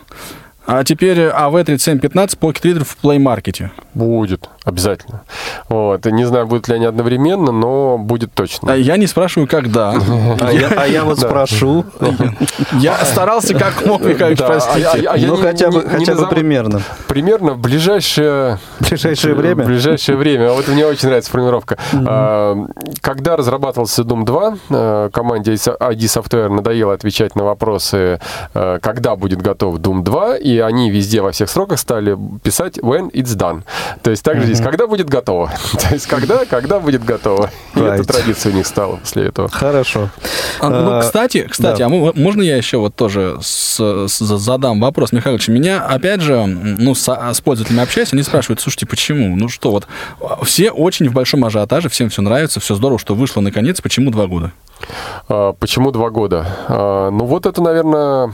Speaker 5: А теперь AV3715 Pocket Reader в Play Market.
Speaker 4: Будет, обязательно. Вот. Не знаю, будут ли они одновременно, но будет точно.
Speaker 5: А я не спрашиваю, когда.
Speaker 3: А я, а я вот спрошу.
Speaker 5: Я старался как мог, Михайлович,
Speaker 4: Да,
Speaker 5: простите.
Speaker 4: а а
Speaker 3: ну, хотя бы, примерно.
Speaker 4: Примерно в ближайшее...
Speaker 3: Ближайшее время.
Speaker 4: Ближайшее время. А Вот мне очень нравится формулировка. А, Когда разрабатывался Doom 2, э, команде ID Software надоело отвечать на вопросы, когда будет готов Doom 2, и они везде во всех сроках стали писать when it's done. То есть также здесь, когда будет готово. То есть когда, когда будет готово. И
Speaker 3: Right.
Speaker 4: эта традиция у них стала после этого.
Speaker 3: Хорошо.
Speaker 5: А, ну,
Speaker 3: А,
Speaker 5: кстати, кстати,
Speaker 3: да.
Speaker 5: а мо- можно я еще вот тоже с- с- задам вопрос, Михайлович? Меня, опять же, ну, с, с пользователями общаюсь, они спрашивают, слушайте, почему? Ну что, вот а, все очень в большом ажиотаже, всем все нравится, все здорово, что вышло наконец, почему два года?
Speaker 4: А, Почему два года? А, Ну вот это, наверное,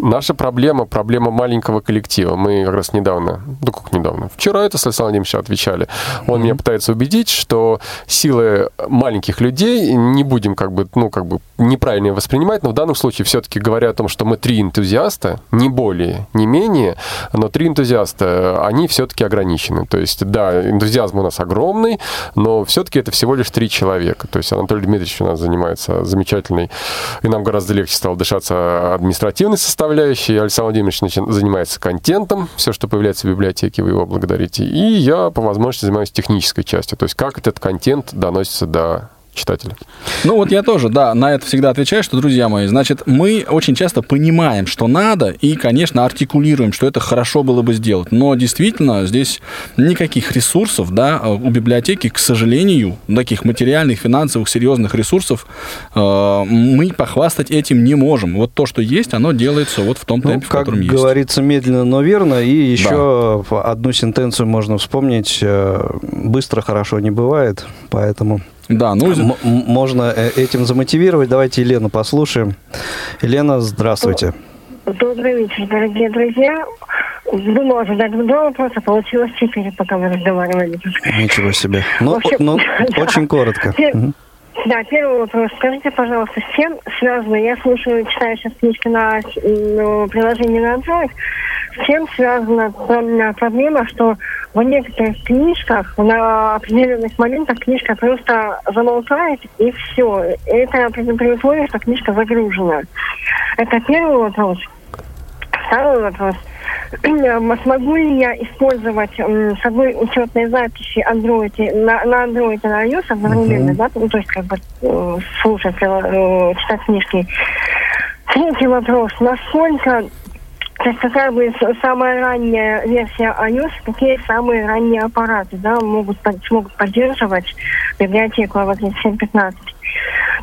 Speaker 4: наша проблема, проблема маленького коллектива. Мы как раз недавно, ну как недавно, вчера это с Александром Владимировичем отвечали. Он меня пытается убедить, что силы маленьких людей не будем как бы, ну как бы неправильно воспринимать, но в данном случае все-таки говоря о том, что мы три энтузиаста, не более, не менее, но три энтузиаста, они все-таки ограничены. То есть, да, энтузиазм у нас огромный, но все-таки это всего лишь три человека. То есть Анатолий Дмитриевич у нас занимается замечательной, и нам гораздо легче стало дышаться административной составляющей. Александр Владимирович начи- занимается контентом, все, что появляется в библиотеке, вы его благодарите. И я по возможности занимаюсь технической частью, то есть как этот контент доносится до читателя.
Speaker 5: Ну вот я тоже, да, на это всегда отвечаю, что, друзья мои, значит, мы очень часто понимаем, что надо, и, конечно, артикулируем, что это хорошо было бы сделать. Но действительно здесь никаких ресурсов, да, у библиотеки, к сожалению, таких материальных, финансовых, серьезных ресурсов э, мы похвастать этим не можем. Вот то, что есть, оно делается вот в том
Speaker 3: Ну,
Speaker 5: темпе, в
Speaker 3: как
Speaker 5: котором есть.
Speaker 3: говорится, медленно, но верно. И еще одну сентенцию можно вспомнить. э, Быстро хорошо не бывает, поэтому
Speaker 5: Да, ну,
Speaker 3: м- можно э, этим замотивировать. Давайте Елену послушаем. Елена, здравствуйте.
Speaker 7: Добрый вечер, дорогие друзья. Думала задать два вопроса, получилось четыре, пока мы разговаривали.
Speaker 3: Ничего себе. Ну,
Speaker 7: В общем,
Speaker 3: ну,
Speaker 7: да.
Speaker 3: очень коротко. Мгм.
Speaker 7: Да, первый вопрос. Скажите, пожалуйста, с чем связано, я слушаю, читаю сейчас книжки на ну, приложении на Android, с чем связана про- проблема, что в некоторых книжках на определенных моментах книжка просто замолкает и все. Это при при условии, что книжка загружена. Это первый вопрос. Второй вопрос. Смогу ли я использовать с одной учетной записи Android, на, на Android и на iOS одновременно, да? Ну, то есть как бы э, слушать, э, читать книжки. Третий вопрос. Насколько то есть какая бы самая ранняя версия iOS, какие самые ранние аппараты да, могут, смогут поддерживать библиотеку AVA 3715?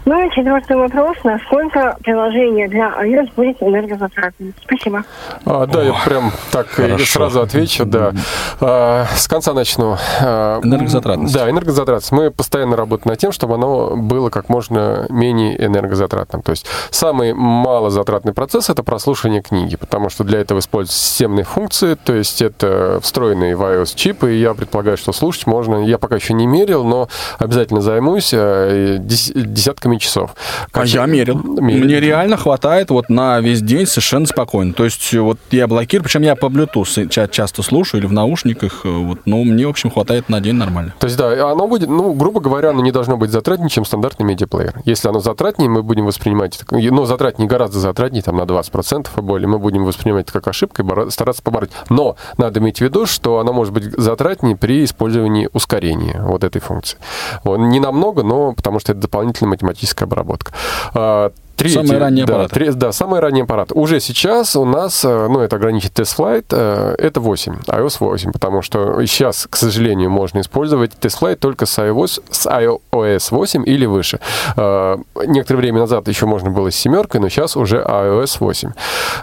Speaker 7: Ну и четвертый вопрос. Насколько приложение для iOS будет энергозатратным? Спасибо.
Speaker 4: А, да, я прям так и
Speaker 5: Хорошо.
Speaker 4: сразу отвечу, да. А, с конца начну. А,
Speaker 5: Энергозатратность.
Speaker 4: Да, энергозатратность. Мы постоянно работаем над тем, чтобы оно было как можно менее энергозатратным. То есть самый малозатратный процесс – это прослушивание книги, потому что для этого используются системные функции, то есть это встроенные в iOS чипы, и я предполагаю, что слушать можно, я пока еще не мерил, но обязательно займусь дес- десятками часов.
Speaker 5: А
Speaker 4: Как-
Speaker 5: я мерил.
Speaker 4: Мерил.
Speaker 5: Мне реально хватает вот на весь день совершенно спокойно. То есть э, вот я блокирую, причем я по Bluetooth ча- часто слушаю или в наушниках, э, вот, но мне, в общем, хватает на день нормально.
Speaker 4: То есть, да, оно будет, ну, грубо говоря, оно не должно быть затратнее, чем стандартный медиаплеер. Если оно затратнее, мы будем воспринимать это, ну, затратнее, гораздо затратнее, там, на 20% и более, мы будем воспринимать это как ошибку и стараться побороть. Но надо иметь в виду, что оно может быть затратнее при использовании ускорения вот этой функции. Вот, не намного, но потому что это дополнительная математическая обработка. А, Третий,
Speaker 5: Самые ранние
Speaker 4: да,
Speaker 5: аппараты.
Speaker 4: тре- да, самый ранний аппарат. Уже сейчас у нас, э, ну, это ограничить тест-флайт, э, это 8, iOS 8, потому что сейчас, к сожалению, можно использовать тест-флайт только с iOS, с iOS 8 или выше. Э, Некоторое время назад еще можно было с семеркой, но сейчас уже iOS 8.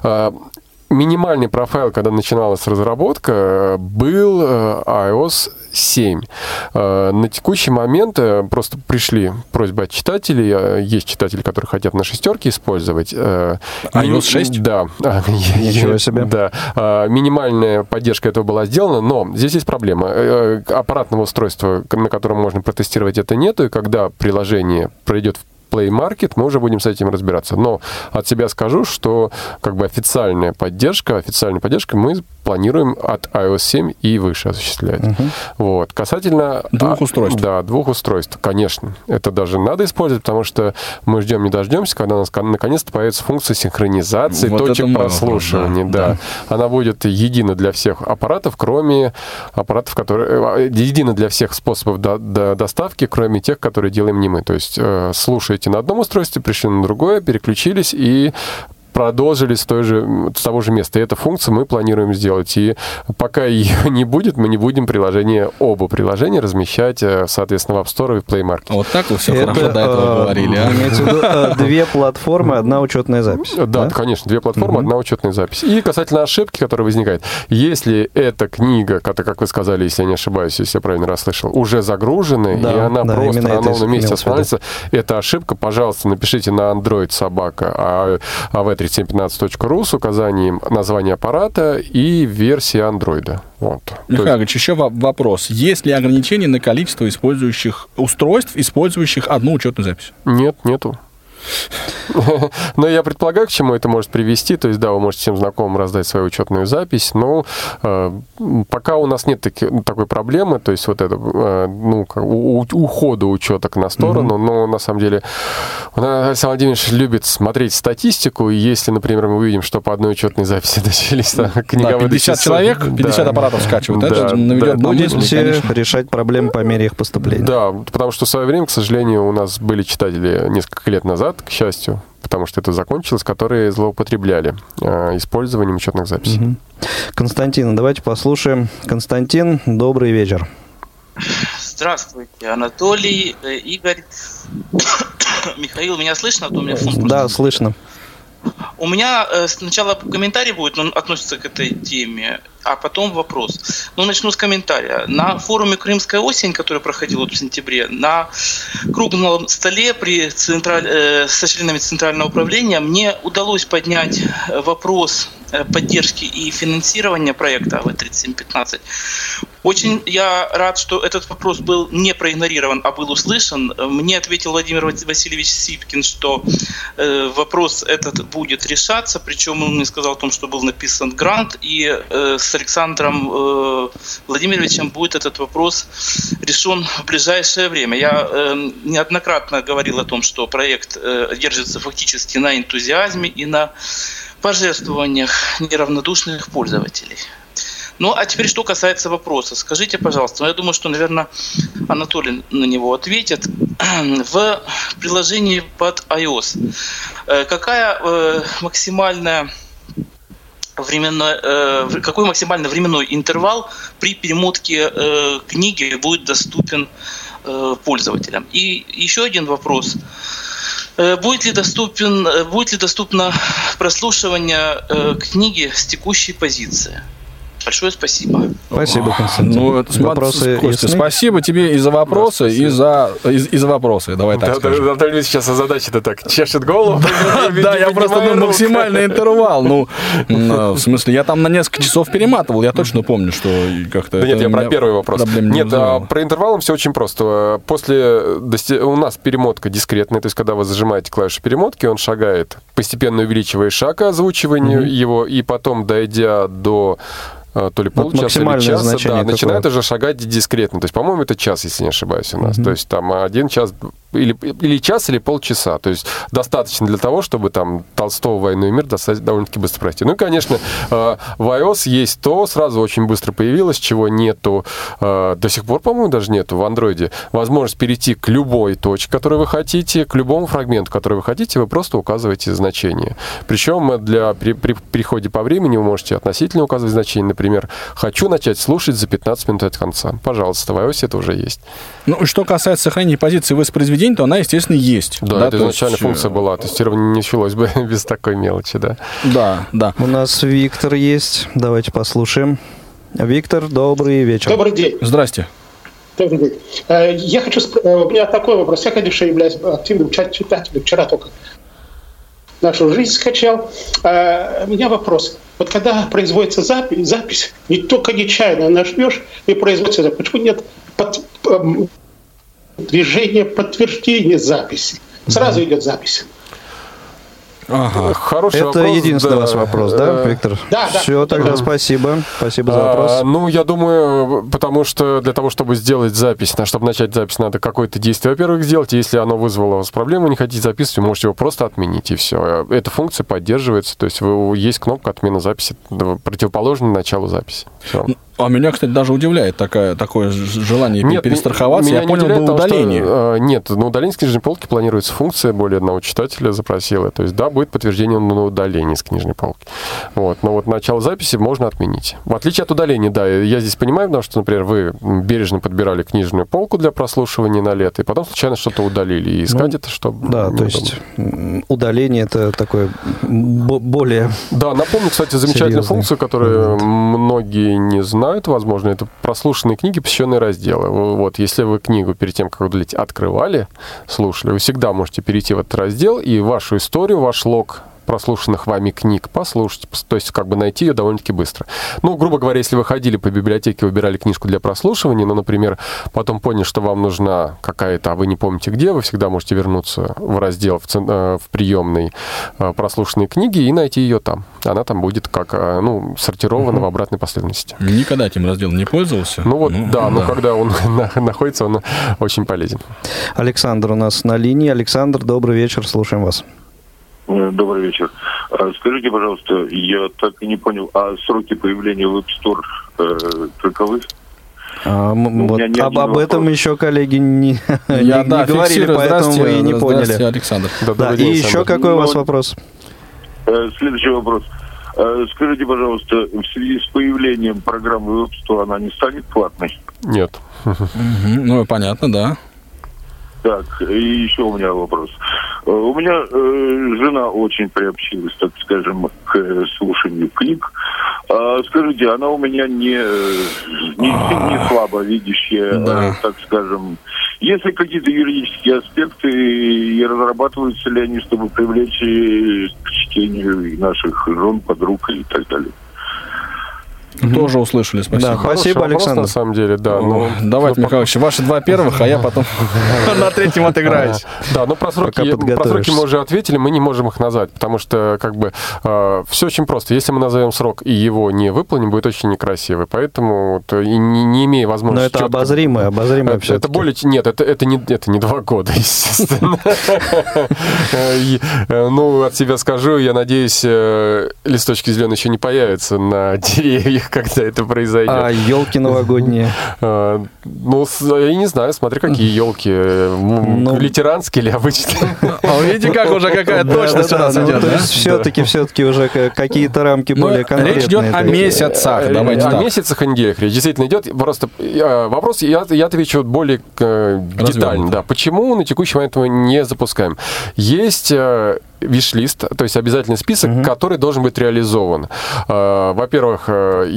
Speaker 4: Э, Минимальный профайл, когда начиналась разработка, был iOS 7. Э, На текущий момент э, просто пришли просьбы от читателей. э, Есть читатели, которые хотят на шестерке использовать.
Speaker 5: iOS
Speaker 4: мини-
Speaker 5: 6?
Speaker 4: Да.
Speaker 3: Ничего себе.
Speaker 4: Да. А, Минимальная поддержка этого была сделана, но здесь есть проблема. Аппаратного устройства, на котором можно протестировать, это нету, и когда приложение пройдет в Play Market, мы уже будем с этим разбираться. Но от себя скажу, что как бы официальная поддержка, официальная поддержка мы планируем от iOS 7 и выше осуществлять. Вот. Касательно...
Speaker 5: Двух
Speaker 4: а,
Speaker 5: устройств.
Speaker 4: Да, двух устройств, конечно. Это даже надо использовать, потому что мы ждем не дождемся, когда у нас кон- наконец-то появится функция синхронизации
Speaker 5: Вот
Speaker 4: точек прослушивания.
Speaker 5: да,
Speaker 4: да. Она будет едина для всех аппаратов, кроме аппаратов, которые... э, Едина для всех способов до- до- доставки, кроме тех, которые делаем не мы. То есть э, слушаете на одном устройстве, пришли на другое, переключились и продолжили с, той же, с того же места. И эту функцию мы планируем сделать. И пока ее не будет, мы не будем приложение, оба приложения размещать, э, соответственно, в App Store и в Play Market.
Speaker 5: Вот так вы все хорошо до этого говорили, а?
Speaker 3: Имеется в виду две платформы, одна учетная запись.
Speaker 4: Да, конечно, две платформы, одна учетная запись. И касательно ошибки, которая возникает. Если эта книга, как вы сказали, если я не ошибаюсь, если я правильно расслышал, уже загружена,
Speaker 3: Да,
Speaker 4: и она
Speaker 3: да,
Speaker 4: просто на
Speaker 3: это
Speaker 4: новом месте
Speaker 3: в
Speaker 4: останавливается, это ошибка, пожалуйста, напишите на Android собака а, av3715.ru с указанием названия аппарата и версии андроида. Вот. Есть-
Speaker 5: Михаил Ильич, еще во- вопрос. Есть ли ограничения на количество использующих устройств, использующих одну учетную запись?
Speaker 4: Нет, нету. Но я предполагаю, к чему это может привести. То есть, да, вы можете всем знакомым раздать свою учетную запись, но э, пока у нас нет таки- такой проблемы, то есть вот это, э, ну, как у- у- ухода учеток на сторону, но на самом деле у нас Александр Владимирович любит смотреть статистику, и если, например, мы увидим, что по одной учетной записи начались там, книга
Speaker 5: Да, 50 человек, 50 аппаратов скачивают. Это
Speaker 4: Да,
Speaker 5: же наведет
Speaker 4: да,
Speaker 5: на
Speaker 3: Будете
Speaker 5: конечно.
Speaker 3: решать проблемы по мере их поступления.
Speaker 4: Да, потому что в свое время, к сожалению, у нас были читатели несколько лет назад, к счастью, потому что это закончилось, которые злоупотребляли э, использованием учетных записей.
Speaker 3: Мгм. Константин, давайте послушаем. Константин, добрый вечер.
Speaker 8: Здравствуйте, Анатолий, э, Игорь, Михаил, меня слышно? А то у меня фон
Speaker 3: Да, слышно.
Speaker 8: У меня э, сначала комментарий будет, но он относится к этой теме, а потом вопрос. Ну, начну с комментария. На форуме «Крымская осень», который проходил вот в сентябре, на круглом столе при централь... э, со членами Центрального управления мне удалось поднять э, вопрос э, поддержки и финансирования проекта АВ-3715. Очень я рад, что этот вопрос был не проигнорирован, а был услышан. Мне ответил Владимир Васильевич Сипкин, что э, вопрос этот будет решаться, причем он мне сказал о том, что был написан грант, и э, с Александром э, Владимировичем будет этот вопрос решен в ближайшее время. Я э, неоднократно говорил о том, что проект э, держится фактически на энтузиазме и на пожертвованиях неравнодушных пользователей. Ну, а теперь, что касается вопроса. Скажите, пожалуйста, ну, я думаю, что, наверное, Анатолий на него ответит. В приложении под iOS э, какая э, максимальная временной, э, какой максимально временной интервал при перемотке э, книги будет доступен э, пользователям? И еще один вопрос. Э, Будет ли, доступен, э, будет ли доступно прослушивание э, книги с текущей позиции? Большое спасибо.
Speaker 3: Спасибо, Константин.
Speaker 5: Ну, это,
Speaker 3: Вопросы
Speaker 5: Костя, спасибо тебе и за вопросы, и за, и, и за вопросы. Давай так
Speaker 4: Да,
Speaker 5: скажем.
Speaker 4: да, Анатолий Ильич сейчас озадаченно так чешет голову.
Speaker 5: Да, я просто ну, максимальный интервал. Ну, ну, в смысле, я там на несколько часов перематывал, я точно помню, что как-то...
Speaker 4: Да нет, я про первый вопрос. Нет, а про интервалом все очень просто. После у нас перемотка дискретная, то есть когда вы зажимаете клавишу перемотки, он шагает, постепенно увеличивая шаг озвучивания его, и потом, дойдя до э, то ли
Speaker 3: Вот
Speaker 4: получаса или часа, да,
Speaker 3: какое?
Speaker 4: начинает уже шагать дискретно. То есть, по-моему, это час, если не ошибаюсь, у нас. То есть там один час или, или час, или полчаса. То есть достаточно для того, чтобы там Толстого «Войну и мир» довольно-таки быстро пройти. Ну и, конечно, э, в iOS есть то, сразу очень быстро появилось, чего нету, э, до сих пор, по-моему, даже нету в Андроиде. Возможность перейти к любой точке, которую вы хотите, к любому фрагменту, который вы хотите, вы просто указываете значение. Причем для при, при переходе по времени вы можете относительно указывать значение. Например, хочу начать слушать за 15 минут от конца. Пожалуйста, в iOS это уже есть.
Speaker 5: Ну, что касается сохранения позиции воспроизведения, то она, естественно, есть.
Speaker 4: Да, это
Speaker 5: то
Speaker 4: изначально
Speaker 5: есть,
Speaker 4: функция
Speaker 5: э,
Speaker 4: была. Тестирование не началось бы без такой мелочи, да.
Speaker 5: Да, да.
Speaker 3: У нас Виктор есть. Давайте послушаем. Виктор, добрый вечер.
Speaker 9: Добрый день.
Speaker 5: Здрасте.
Speaker 9: Добрый день. Э, Я хочу... э, У меня такой вопрос. Я, конечно, являюсь активным читателем. Вчера только нашу жизнь скачал. У меня вопрос. Вот когда производится запись, запись не только нечаянно нажмешь и производится запись, почему нет под- движения подтверждения записи? Сразу идет запись.
Speaker 5: Ага.
Speaker 4: Хороший
Speaker 3: Это
Speaker 4: вопрос.
Speaker 3: единственный
Speaker 4: да.
Speaker 3: у вас вопрос, да,
Speaker 4: Э,
Speaker 3: Виктор?
Speaker 9: Да, да.
Speaker 3: Все, тогда
Speaker 9: Да.
Speaker 3: спасибо. Спасибо за
Speaker 4: А,
Speaker 3: вопрос.
Speaker 4: ну, я думаю, потому что для того, чтобы сделать запись, на- чтобы начать запись, надо какое-то действие, во-первых, сделать. Если оно вызвало у вас проблему, не хотите записывать, вы можете его просто отменить, и все. Эта функция поддерживается, то есть вы, есть кнопка отмена записи, да, противоположная началу записи. Все.
Speaker 5: А меня, кстати, даже удивляет такая, такое ж- желание
Speaker 4: Нет,
Speaker 5: перестраховаться.
Speaker 4: меня
Speaker 5: Я
Speaker 4: не
Speaker 5: понял,
Speaker 4: удивляет
Speaker 5: было
Speaker 4: того, что,
Speaker 5: удаление.
Speaker 4: э, нет, на удаление с книжной полки планируется функция, более одного читателя запросила. То есть, да, будет подтверждение на удаление с книжной полки. Вот. Но вот начало записи можно отменить. В отличие от удаления, да, я здесь понимаю, потому что, например, вы бережно подбирали книжную полку для прослушивания на лето, и потом случайно что-то удалили. И искать
Speaker 3: Ну,
Speaker 4: это, чтобы...
Speaker 3: Да, то есть удаление это такое бо- более...
Speaker 4: Да, напомню, кстати, замечательную
Speaker 3: Серьезный
Speaker 4: функцию, которую многие не знают, возможно, это прослушанные книги, посвященные разделы. Вот, если вы книгу перед тем, как удалить, открывали, слушали, вы всегда можете перейти в этот раздел и вашу историю, ваш лог прослушанных вами книг послушать, то есть как бы найти ее довольно-таки быстро. Ну, грубо говоря, если вы ходили по библиотеке, выбирали книжку для прослушивания, ну, например, потом поняли, что вам нужна какая-то, а вы не помните где, вы всегда можете вернуться в раздел в, цен- э, в приемной э, прослушанные книги и найти ее там. Она там будет как, э, ну, сортирована в обратной последовательности.
Speaker 5: Никогда этим разделом не пользовался.
Speaker 4: Ну вот, да, но когда он на- находится, он очень полезен.
Speaker 3: Александр у нас на линии. Александр, добрый вечер, слушаем вас.
Speaker 10: Э, Добрый вечер. А Скажите, пожалуйста, я так и не понял, а сроки появления в App Store э, каковы?
Speaker 3: А,
Speaker 10: Ну,
Speaker 3: вот
Speaker 10: не
Speaker 3: об, об этом
Speaker 10: вопрос.
Speaker 3: еще коллеги не,
Speaker 5: Я,
Speaker 3: не- не
Speaker 5: да,
Speaker 3: говорили,
Speaker 5: фиксирую.
Speaker 3: поэтому мы и не поняли.
Speaker 5: Александр.
Speaker 4: Да,
Speaker 3: Да,
Speaker 4: добрый
Speaker 3: и
Speaker 4: день,
Speaker 3: еще
Speaker 4: Александр.
Speaker 3: какой у вас
Speaker 10: Ну,
Speaker 3: вопрос?
Speaker 10: Э, Следующий вопрос. Э, Скажите, пожалуйста, в связи с появлением программы App Store она не станет платной?
Speaker 4: Нет.
Speaker 5: Ну, понятно, да.
Speaker 10: Так, и еще у меня вопрос. Э, У меня э, жена очень приобщилась, так скажем, к э, слушанию книг. А, скажите, она у меня не, э, не, не слабо видящая,
Speaker 5: Да.
Speaker 10: так скажем. Есть ли какие-то юридические аспекты и разрабатываются ли они, чтобы привлечь к чтению наших жен, подруг и так далее?
Speaker 5: Тоже услышали, спасибо.
Speaker 3: Да,
Speaker 4: Хороший
Speaker 3: Спасибо,
Speaker 4: вопрос,
Speaker 3: Александр.
Speaker 4: на самом деле, да.
Speaker 5: О,
Speaker 4: но-
Speaker 5: Давайте,
Speaker 4: ну,
Speaker 5: Михайлович, ваши два первых, а я потом на третьем отыграюсь.
Speaker 4: Да, ну про сроки, мы уже ответили, мы не можем их назвать, потому что как бы все очень просто. Если мы назовем срок и его не выполним, будет очень некрасиво. Поэтому и не, имея
Speaker 3: Но
Speaker 4: возможности...
Speaker 3: это
Speaker 4: чётко-
Speaker 3: обозримое, обозримое
Speaker 4: Это, это более... Нет, это, это, не, это не два года, естественно. Э, Ну, от себя скажу, я надеюсь, э, листочки зеленые еще не появятся на деревьях, когда это произойдет.
Speaker 3: А елки новогодние.
Speaker 4: Э, Ну, с- я не знаю, смотри, какие елки.
Speaker 3: Ну.
Speaker 4: Лютеранские или обычные?
Speaker 5: А видите, как уже какая точность у нас
Speaker 3: ну,
Speaker 5: идет,
Speaker 3: то
Speaker 5: да?
Speaker 3: есть все-таки, все-таки уже ка- какие-то рамки
Speaker 5: Ну,
Speaker 3: более
Speaker 5: речь
Speaker 3: конкретные.
Speaker 5: идет о месяцах,
Speaker 4: Э,
Speaker 5: давайте
Speaker 4: О месяцах и неделях речь действительно идет. Просто э, вопрос, я, отвечу более э, детально. Да. Почему на текущий момент мы не запускаем? Есть виш-лист, то есть обязательный список, который должен быть реализован. Э, Во-первых, э,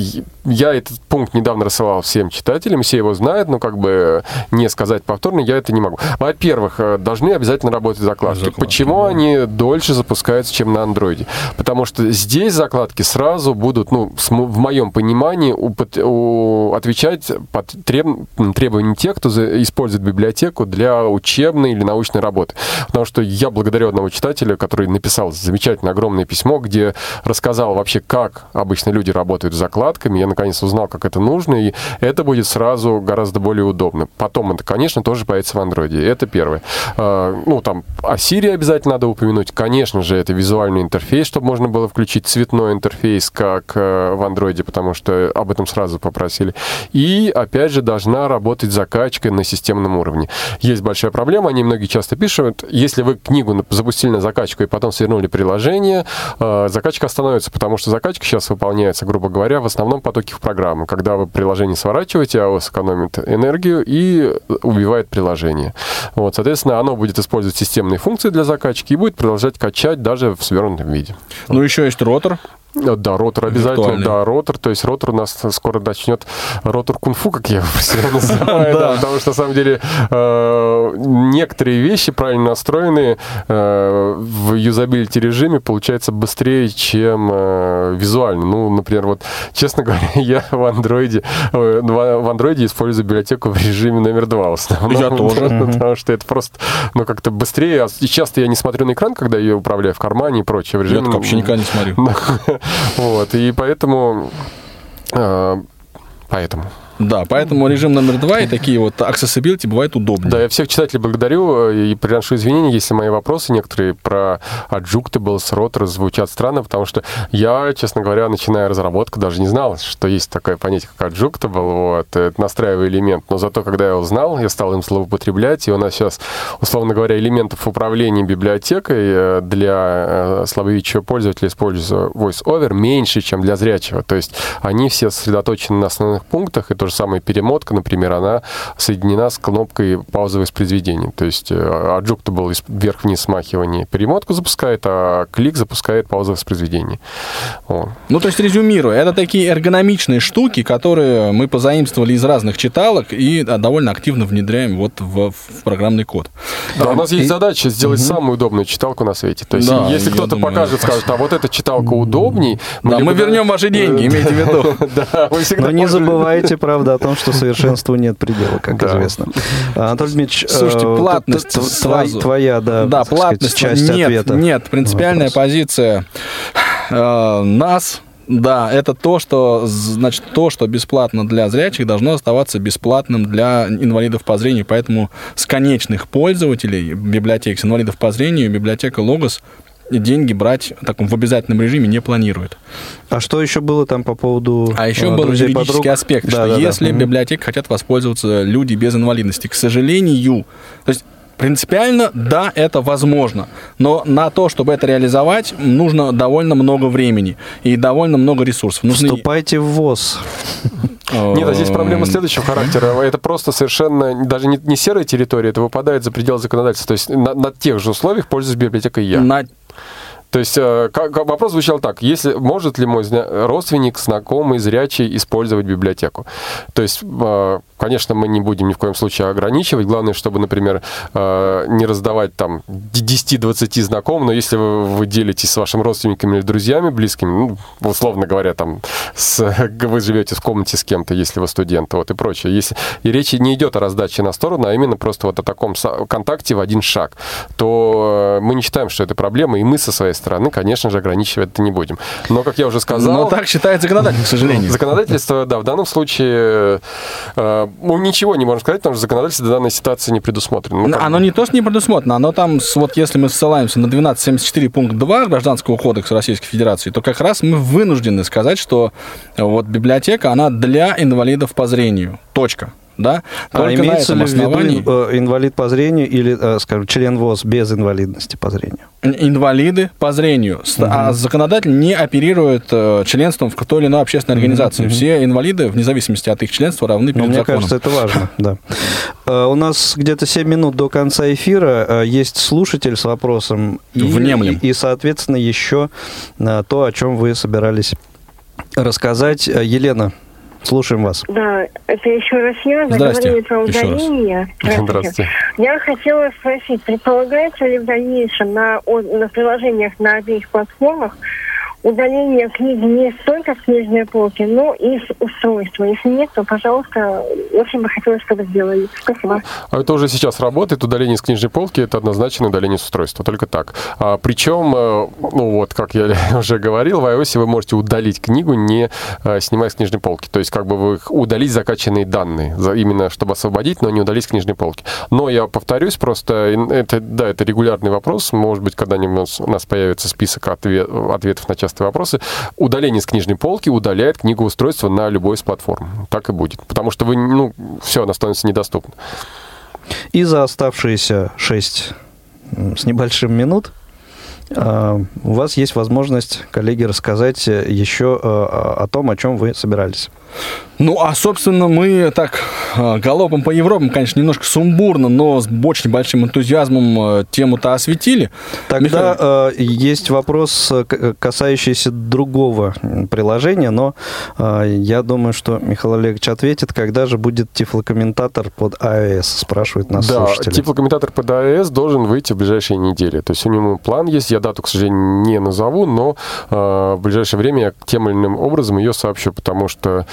Speaker 4: я этот пункт недавно рассылал всем читателям, все его знают, но как бы не сказать повторно я это не могу. Во-первых, э, должны обязательно работать закладки.
Speaker 5: Закладки,
Speaker 4: Почему они дольше запускаются, чем на андроиде? Потому что здесь закладки сразу будут, ну, в моем понимании, отвечать треб- требованиям тех, кто использует библиотеку для учебной или научной работы. Потому что я благодарю одного читателя, который написал замечательное огромное письмо, где рассказал вообще, как обычно люди работают с закладками. Я наконец узнал, как это нужно, и это будет сразу гораздо более удобно. Потом это, конечно, тоже появится в андроиде. Это первое. А, Ну, там, о Siri обязательно надо упомянуть. Конечно же, это визуальный интерфейс, чтобы можно было включить цветной интерфейс, как э, в андроиде, потому что об этом сразу попросили. И, опять же, должна работать закачка на системном уровне. Есть большая проблема, они многие часто пишут, если вы книгу запустили на закачку потом свернули приложение, э, закачка остановится, потому что закачка сейчас выполняется, грубо говоря, в основном потоке в программы. Когда вы приложение сворачиваете, а сэкономит энергию и убивает приложение. Вот, соответственно, оно будет использовать системные функции для закачки и будет продолжать качать даже в свернутом виде.
Speaker 5: Ну, еще есть ротор.
Speaker 4: Да, ротор обязательно, да, ротор, то есть ротор у нас скоро начнет ротор кунг-фу, как я его называю, да, потому что на самом деле э, некоторые вещи правильно настроенные э, в юзабилити режиме получается быстрее, чем э, визуально. Ну, например, вот, честно говоря, я в андроиде, в андроиде использую библиотеку в режиме номер два в основном.
Speaker 5: Я тоже.
Speaker 4: Потому что это просто, ну, как-то быстрее. А И часто я не смотрю на экран, когда я ее управляю в кармане и прочее. В
Speaker 5: Я
Speaker 4: режиме
Speaker 5: так вообще никогда не смотрю.
Speaker 4: Вот, и поэтому... э, Поэтому.
Speaker 5: Да, поэтому режим номер два и такие вот accessibility бывают удобнее.
Speaker 4: Да, я всех читателей благодарю э, и приношу извинения, если мои вопросы некоторые про adjuctables, ротор звучат странно, потому что я, честно говоря, начиная разработку, даже не знал, что есть такое понятие, как adjuctable, вот, это настраиваемый элемент. Но зато, когда я узнал, я стал им злоупотреблять, и у нас сейчас, условно говоря, элементов управления библиотекой э, для э, слабовидящего пользователя используется VoiceOver меньше, чем для зрячего. То есть они все сосредоточены на основных пунктах, и то же самое перемотка, например, она соединена с кнопкой паузы воспроизведения. То есть adjuctable вверх-вниз смахивание перемотку запускает, а клик запускает паузу воспроизведения.
Speaker 5: Вот. Ну, то есть, резюмируя, это такие эргономичные штуки, которые мы позаимствовали из разных читалок и довольно активно внедряем вот в, в программный код.
Speaker 4: Да, у нас есть задача сделать угу. самую удобную читалку на свете. То есть, да, если кто-то думаю, покажет, скажет, а вот эта читалка удобней...
Speaker 5: Да, мы вернем ваши деньги, имейте в виду.
Speaker 3: Но не забывайте, правда, о том, что совершенству нет предела, как известно. Анатолий Дмитриевич,
Speaker 5: Слушайте, э, платность
Speaker 3: твоя, да,
Speaker 5: да, платность часть нет, ответа. Нет, принципиальная позиция э, нас, да, это то, что, значит, то, что бесплатно для зрячих, должно оставаться бесплатным для инвалидов по зрению. Поэтому с конечных пользователей библиотек, с инвалидов по зрению, библиотека Логос деньги брать в таком в обязательном режиме не планирует.
Speaker 3: А что еще было там по поводу
Speaker 5: А еще был юридический подруг? аспект, да, что да, если да. библиотек хотят воспользоваться люди без инвалидности, к сожалению, то есть Принципиально, да, это возможно. Но на то, чтобы это реализовать, нужно довольно много времени и довольно много ресурсов. Нужны...
Speaker 3: Вступайте в ВОЗ.
Speaker 4: Нет, а здесь проблема следующего характера. Это просто совершенно даже не, не серая территория, это выпадает за пределы законодательства. То есть на, на тех же условиях пользуюсь библиотекой я. На то есть э, как, вопрос звучал так, если может ли мой родственник, знакомый, зрячий использовать библиотеку? То есть, э, конечно, мы не будем ни в коем случае ограничивать. Главное, чтобы, например, э, не раздавать там 10-20 знакомым, но если вы, вы делитесь с вашими родственниками или друзьями близкими, ну, условно говоря, там, с, вы живете в комнате с кем-то, если вы студент, вот и прочее. Если, и речь не идет о раздаче на сторону, а именно просто вот о таком контакте в один шаг, то мы не считаем, что это проблема, и мы со своей стороны, конечно же, ограничивать это не будем. Но, как я уже сказал...
Speaker 5: Но так считает законодатель, к сожалению.
Speaker 4: Законодательство, да, в данном случае э, ну, ничего не можем сказать, потому что законодательство данной ситуации не предусмотрено.
Speaker 5: Ну, оно не то, что не предусмотрено, оно там, вот если мы ссылаемся на 1274 пункт 2 Гражданского кодекса Российской Федерации, то как раз мы вынуждены сказать, что вот библиотека, она для инвалидов по зрению. Точка да?
Speaker 3: А Только а имеется ли основании... в виду э, инвалид по зрению или, э, скажем, член ВОЗ без инвалидности по зрению?
Speaker 5: Инвалиды по зрению. Угу. А законодатель не оперирует э, членством в той или иной общественной организации. Угу. Все инвалиды, вне зависимости от их членства, равны перед
Speaker 3: Но
Speaker 5: законом.
Speaker 3: Мне кажется, это важно, да. У нас где-то 7 минут до конца эфира. Есть слушатель с вопросом.
Speaker 5: И, Внемлем.
Speaker 3: И, соответственно, еще то, о чем вы собирались рассказать. Елена, Слушаем вас.
Speaker 7: Да, это еще раз я. Заговорили про удаление.
Speaker 4: Здравствуйте. Здравствуйте.
Speaker 7: Я хотела спросить, предполагается ли в дальнейшем на, на приложениях на обеих платформах удаление книги не только с книжной полки, но и с устройства. Если нет, то, пожалуйста, очень бы хотелось, чтобы сделали. Спасибо.
Speaker 4: А это уже сейчас работает. Удаление с книжной полки – это однозначно удаление с устройства. Только так. А, причем, э, ну вот, как я уже говорил, в iOS вы можете удалить книгу, не а, снимая с книжной полки. То есть, как бы вы удалить закачанные данные, именно чтобы освободить, но не удалить с книжной полки. Но я повторюсь, просто это, да, это регулярный вопрос. Может быть, когда-нибудь у нас появится список ответ, ответов на часто частые вопросы. Удаление с книжной полки удаляет книгоустройство на любой из платформ. Так и будет. Потому что вы, ну, все, оно становится недоступно.
Speaker 3: И за оставшиеся 6 с небольшим минут а, у вас есть возможность, коллеги, рассказать еще а, о том, о чем вы собирались.
Speaker 5: Ну, а, собственно, мы так а, галопом по Европам, конечно, немножко сумбурно, но с очень большим энтузиазмом а, тему-то осветили.
Speaker 3: Тогда Михаил... есть вопрос, касающийся другого приложения, но я думаю, что Михаил Олегович ответит, когда же будет тифлокомментатор под iOS, спрашивает нас
Speaker 4: да,
Speaker 3: слушатели.
Speaker 4: тифлокомментатор под iOS должен выйти в ближайшие недели. То есть у него план есть, я дату, к сожалению, не назову, но в ближайшее время я тем или иным образом ее сообщу, потому что Э,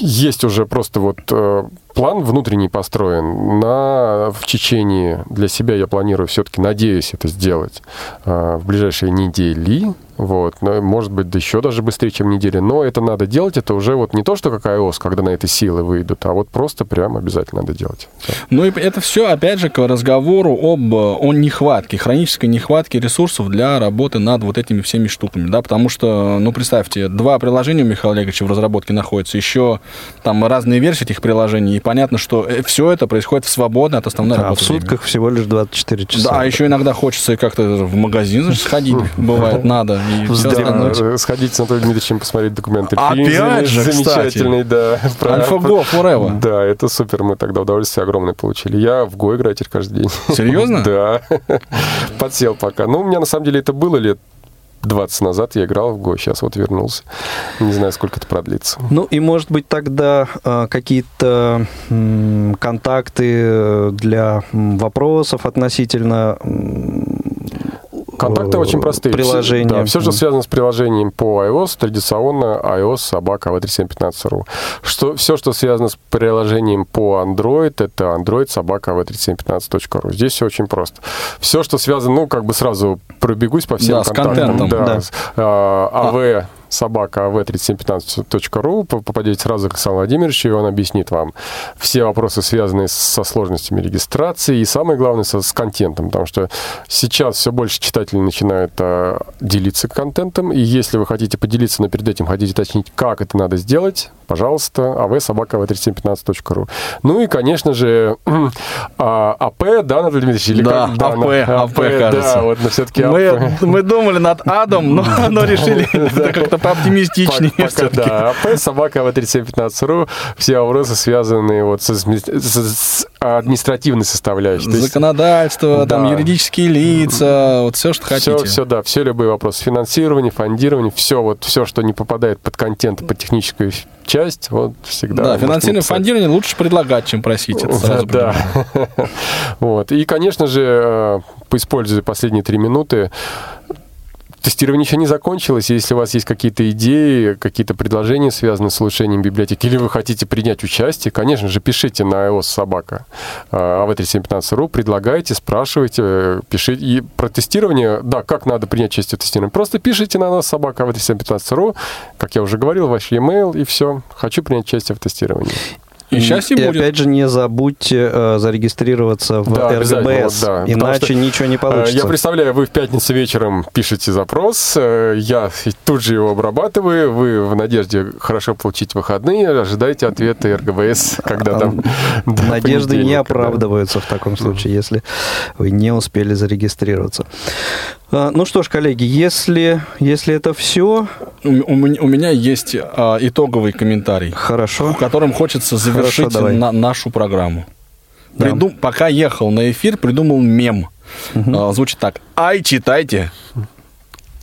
Speaker 4: есть уже просто вот э, план внутренний построен. На, в Чечении для себя я планирую все-таки, надеюсь, это сделать э, в ближайшие недели. Вот. Но, может быть, да еще даже быстрее, чем неделя. Но это надо делать. Это уже вот не то, что как iOS, когда на это силы выйдут, а вот просто прям обязательно надо делать. Всё.
Speaker 5: Ну и это все, опять же, к разговору об о нехватке, хронической нехватке ресурсов для работы над вот этими всеми штуками, да, потому что, ну, представьте, два приложения у Михаила Олеговича в разработке находятся, еще там разные версии этих приложений, и понятно, что все это происходит в свободное от основной
Speaker 3: А в
Speaker 5: работы время.
Speaker 3: сутках всего лишь 24 часа.
Speaker 5: Да, а еще иногда хочется как-то в магазин сходить, бывает, надо.
Speaker 4: Э, Сходить с Анатолием Дмитриевичем посмотреть документы.
Speaker 5: Опять же,
Speaker 4: замечательный, да.
Speaker 5: AlphaGo Forever.
Speaker 4: Да, это супер. Мы тогда удовольствие огромное получили. Я в Го играю теперь каждый день.
Speaker 5: Серьезно?
Speaker 4: Да. Подсел пока. Ну, у меня на самом деле это было лет 20 назад я играл в Го, сейчас вот вернулся. Не знаю, сколько это продлится.
Speaker 3: Ну и, может быть, тогда э, какие-то контакты э, для вопросов относительно
Speaker 4: Контакты
Speaker 3: э,
Speaker 4: очень простые.
Speaker 3: Приложения.
Speaker 4: Все, да, все, что связано с приложением по iOS, традиционно iOS собака v3715.ru. Что, все, что связано с приложением по Android, это Android собака v3715.ru. Здесь все очень просто. Все, что связано, ну, как бы сразу пробегусь по всем
Speaker 5: Да, с
Speaker 4: контактам.
Speaker 5: контентом,
Speaker 4: Да,
Speaker 3: да.
Speaker 4: с, а, AV собака v3715.ru, попадете сразу к Александру Владимировичу, и он объяснит вам все вопросы, связанные со сложностями регистрации, и самое главное, со, с контентом, потому что сейчас все больше читателей начинают а, делиться контентом, и если вы хотите поделиться, но перед этим хотите уточнить, как это надо сделать, пожалуйста, avsobaka v3715.ru. Ну и, конечно же, а, АП, да, Анатолий Дмитриевич? Или
Speaker 5: Да,
Speaker 4: как?
Speaker 5: АП, АП, кажется.
Speaker 4: Да, вот, но все-таки
Speaker 5: Мы, мы думали над АДом, но, но решили это как-то пооптимистичнее
Speaker 4: Пока, да. АП, собака v3715.ru. Все вопросы, связанные вот с, с- с административной составляющей. То есть
Speaker 5: Законодательство, там
Speaker 4: Да.
Speaker 5: юридические лица, вот все, что хотите.
Speaker 4: все, все, да, все любые вопросы финансирования, фондирования, все вот, все, что не попадает под контент, под техническую часть, вот всегда.
Speaker 5: Да, финансирование, фондирование лучше предлагать, чем просить. Это сразу
Speaker 4: Да. Вот. И, конечно же, э, поиспользуя последние три минуты, Тестирование еще не закончилось. Если у вас есть какие-то идеи, какие-то предложения, связанные с улучшением библиотеки, или вы хотите принять участие, конечно же, пишите на iOS собака av3715.ru, предлагайте, спрашивайте, э, пишите. И про тестирование, да, как надо принять участие в тестировании, просто пишите на iOS собака av3715.ru, как я уже говорил, ваш e-mail, и все. Хочу принять участие в тестировании.
Speaker 5: И счастье
Speaker 3: и
Speaker 5: будет.
Speaker 3: опять же, не забудьте э, зарегистрироваться в
Speaker 4: Да,
Speaker 3: РГБС,
Speaker 4: вот, да.
Speaker 3: Иначе
Speaker 4: что,
Speaker 3: ничего не
Speaker 4: Э,
Speaker 3: получится.
Speaker 4: Я представляю, вы в пятницу вечером пишете запрос, э, я тут же его обрабатываю, вы в надежде хорошо получить выходные, ожидаете ответа РГБС, когда там... до
Speaker 3: Надежды не
Speaker 4: понедельника, да.
Speaker 3: оправдываются в таком случае, если вы не успели зарегистрироваться. А, Ну что ж, коллеги, если, если это все,
Speaker 5: У, у меня- у меня есть а, итоговый комментарий,
Speaker 3: хорошо.
Speaker 5: которым хочется завершить
Speaker 3: давай.
Speaker 5: на- нашу программу.
Speaker 3: Да.
Speaker 5: Придум- Пока ехал на эфир, придумал мем. А, звучит так. Ай, читайте.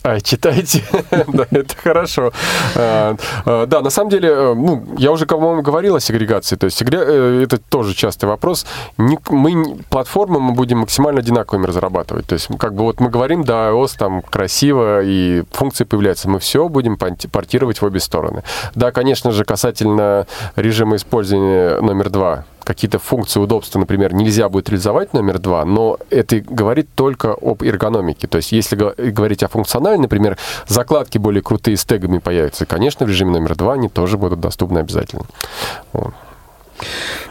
Speaker 4: А, читайте. да, это хорошо. А, а, да, на самом деле, э, ну, я уже, по-моему, говорил о сегрегации. То есть э, это тоже частый вопрос. Не- мы, платформы мы будем максимально одинаковыми разрабатывать. То есть как бы вот мы говорим, да, iOS там красиво, и функции появляются. Мы все будем портировать в обе стороны. Да, конечно же, касательно режима использования номер два, какие-то функции удобства, например, нельзя будет реализовать номер два, но это говорит только об эргономике. То есть, если го- говорить о функционале, например, закладки более крутые с тегами появятся, конечно, в режиме номер два они тоже будут доступны обязательно. Вот.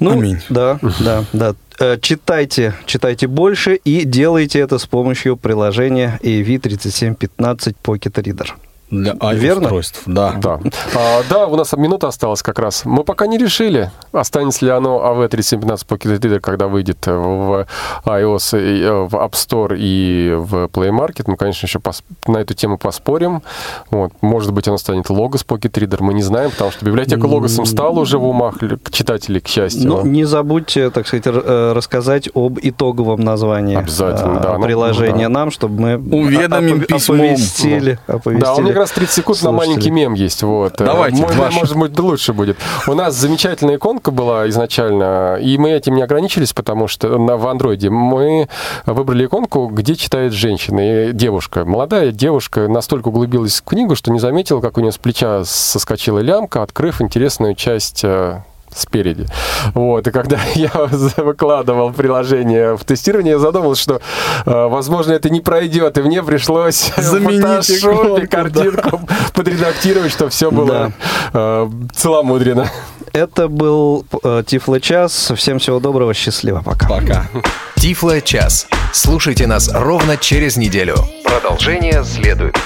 Speaker 3: Ну,
Speaker 5: Аминь.
Speaker 3: Да, да, да. Э, Читайте, читайте больше и делайте это с помощью приложения AV3715 Pocket Reader.
Speaker 5: Для
Speaker 3: Верно?
Speaker 5: устройств. Да.
Speaker 4: Да. А, да, у нас минута осталась как раз. Мы пока не решили, останется ли оно AV3715 Pocket Reader, когда выйдет в iOS, и, э, в App Store и в Play Market. Мы, конечно, еще пос- на эту тему поспорим. Вот. Может быть, оно станет Logos Pocket Reader, мы не знаем, потому что библиотека Logos стала уже в умах читателей, к счастью.
Speaker 3: Ну, не забудьте, так сказать, э, рассказать об итоговом названии
Speaker 4: Обязательно,
Speaker 3: э,
Speaker 4: да, ну,
Speaker 3: приложения
Speaker 4: да.
Speaker 3: нам, чтобы мы
Speaker 5: Уведомим
Speaker 3: опов-
Speaker 5: письмом.
Speaker 3: оповестили,
Speaker 4: Да,
Speaker 3: оповестили
Speaker 4: меня как раз 30 секунд на
Speaker 3: слушателей.
Speaker 4: маленький мем есть. Вот.
Speaker 5: Давайте,
Speaker 4: Мой,
Speaker 5: ваш.
Speaker 4: может быть, лучше будет. У нас замечательная иконка была изначально, и мы этим не ограничились, потому что на, в андроиде мы выбрали иконку, где читает женщина, и девушка. Молодая девушка настолько углубилась в книгу, что не заметила, как у нее с плеча соскочила лямка, открыв интересную часть э, спереди. Вот, и когда я выкладывал приложение в тестирование, я задумался, что, э, возможно, это не пройдет, и мне пришлось
Speaker 5: Заменить
Speaker 4: фотошопе картинку подредактировать, чтобы все было э, целомудренно.
Speaker 3: Это был э, Тифло час. Всем всего доброго, счастливо, пока.
Speaker 5: Пока.
Speaker 2: Тифло час. Слушайте нас ровно через неделю. Продолжение следует.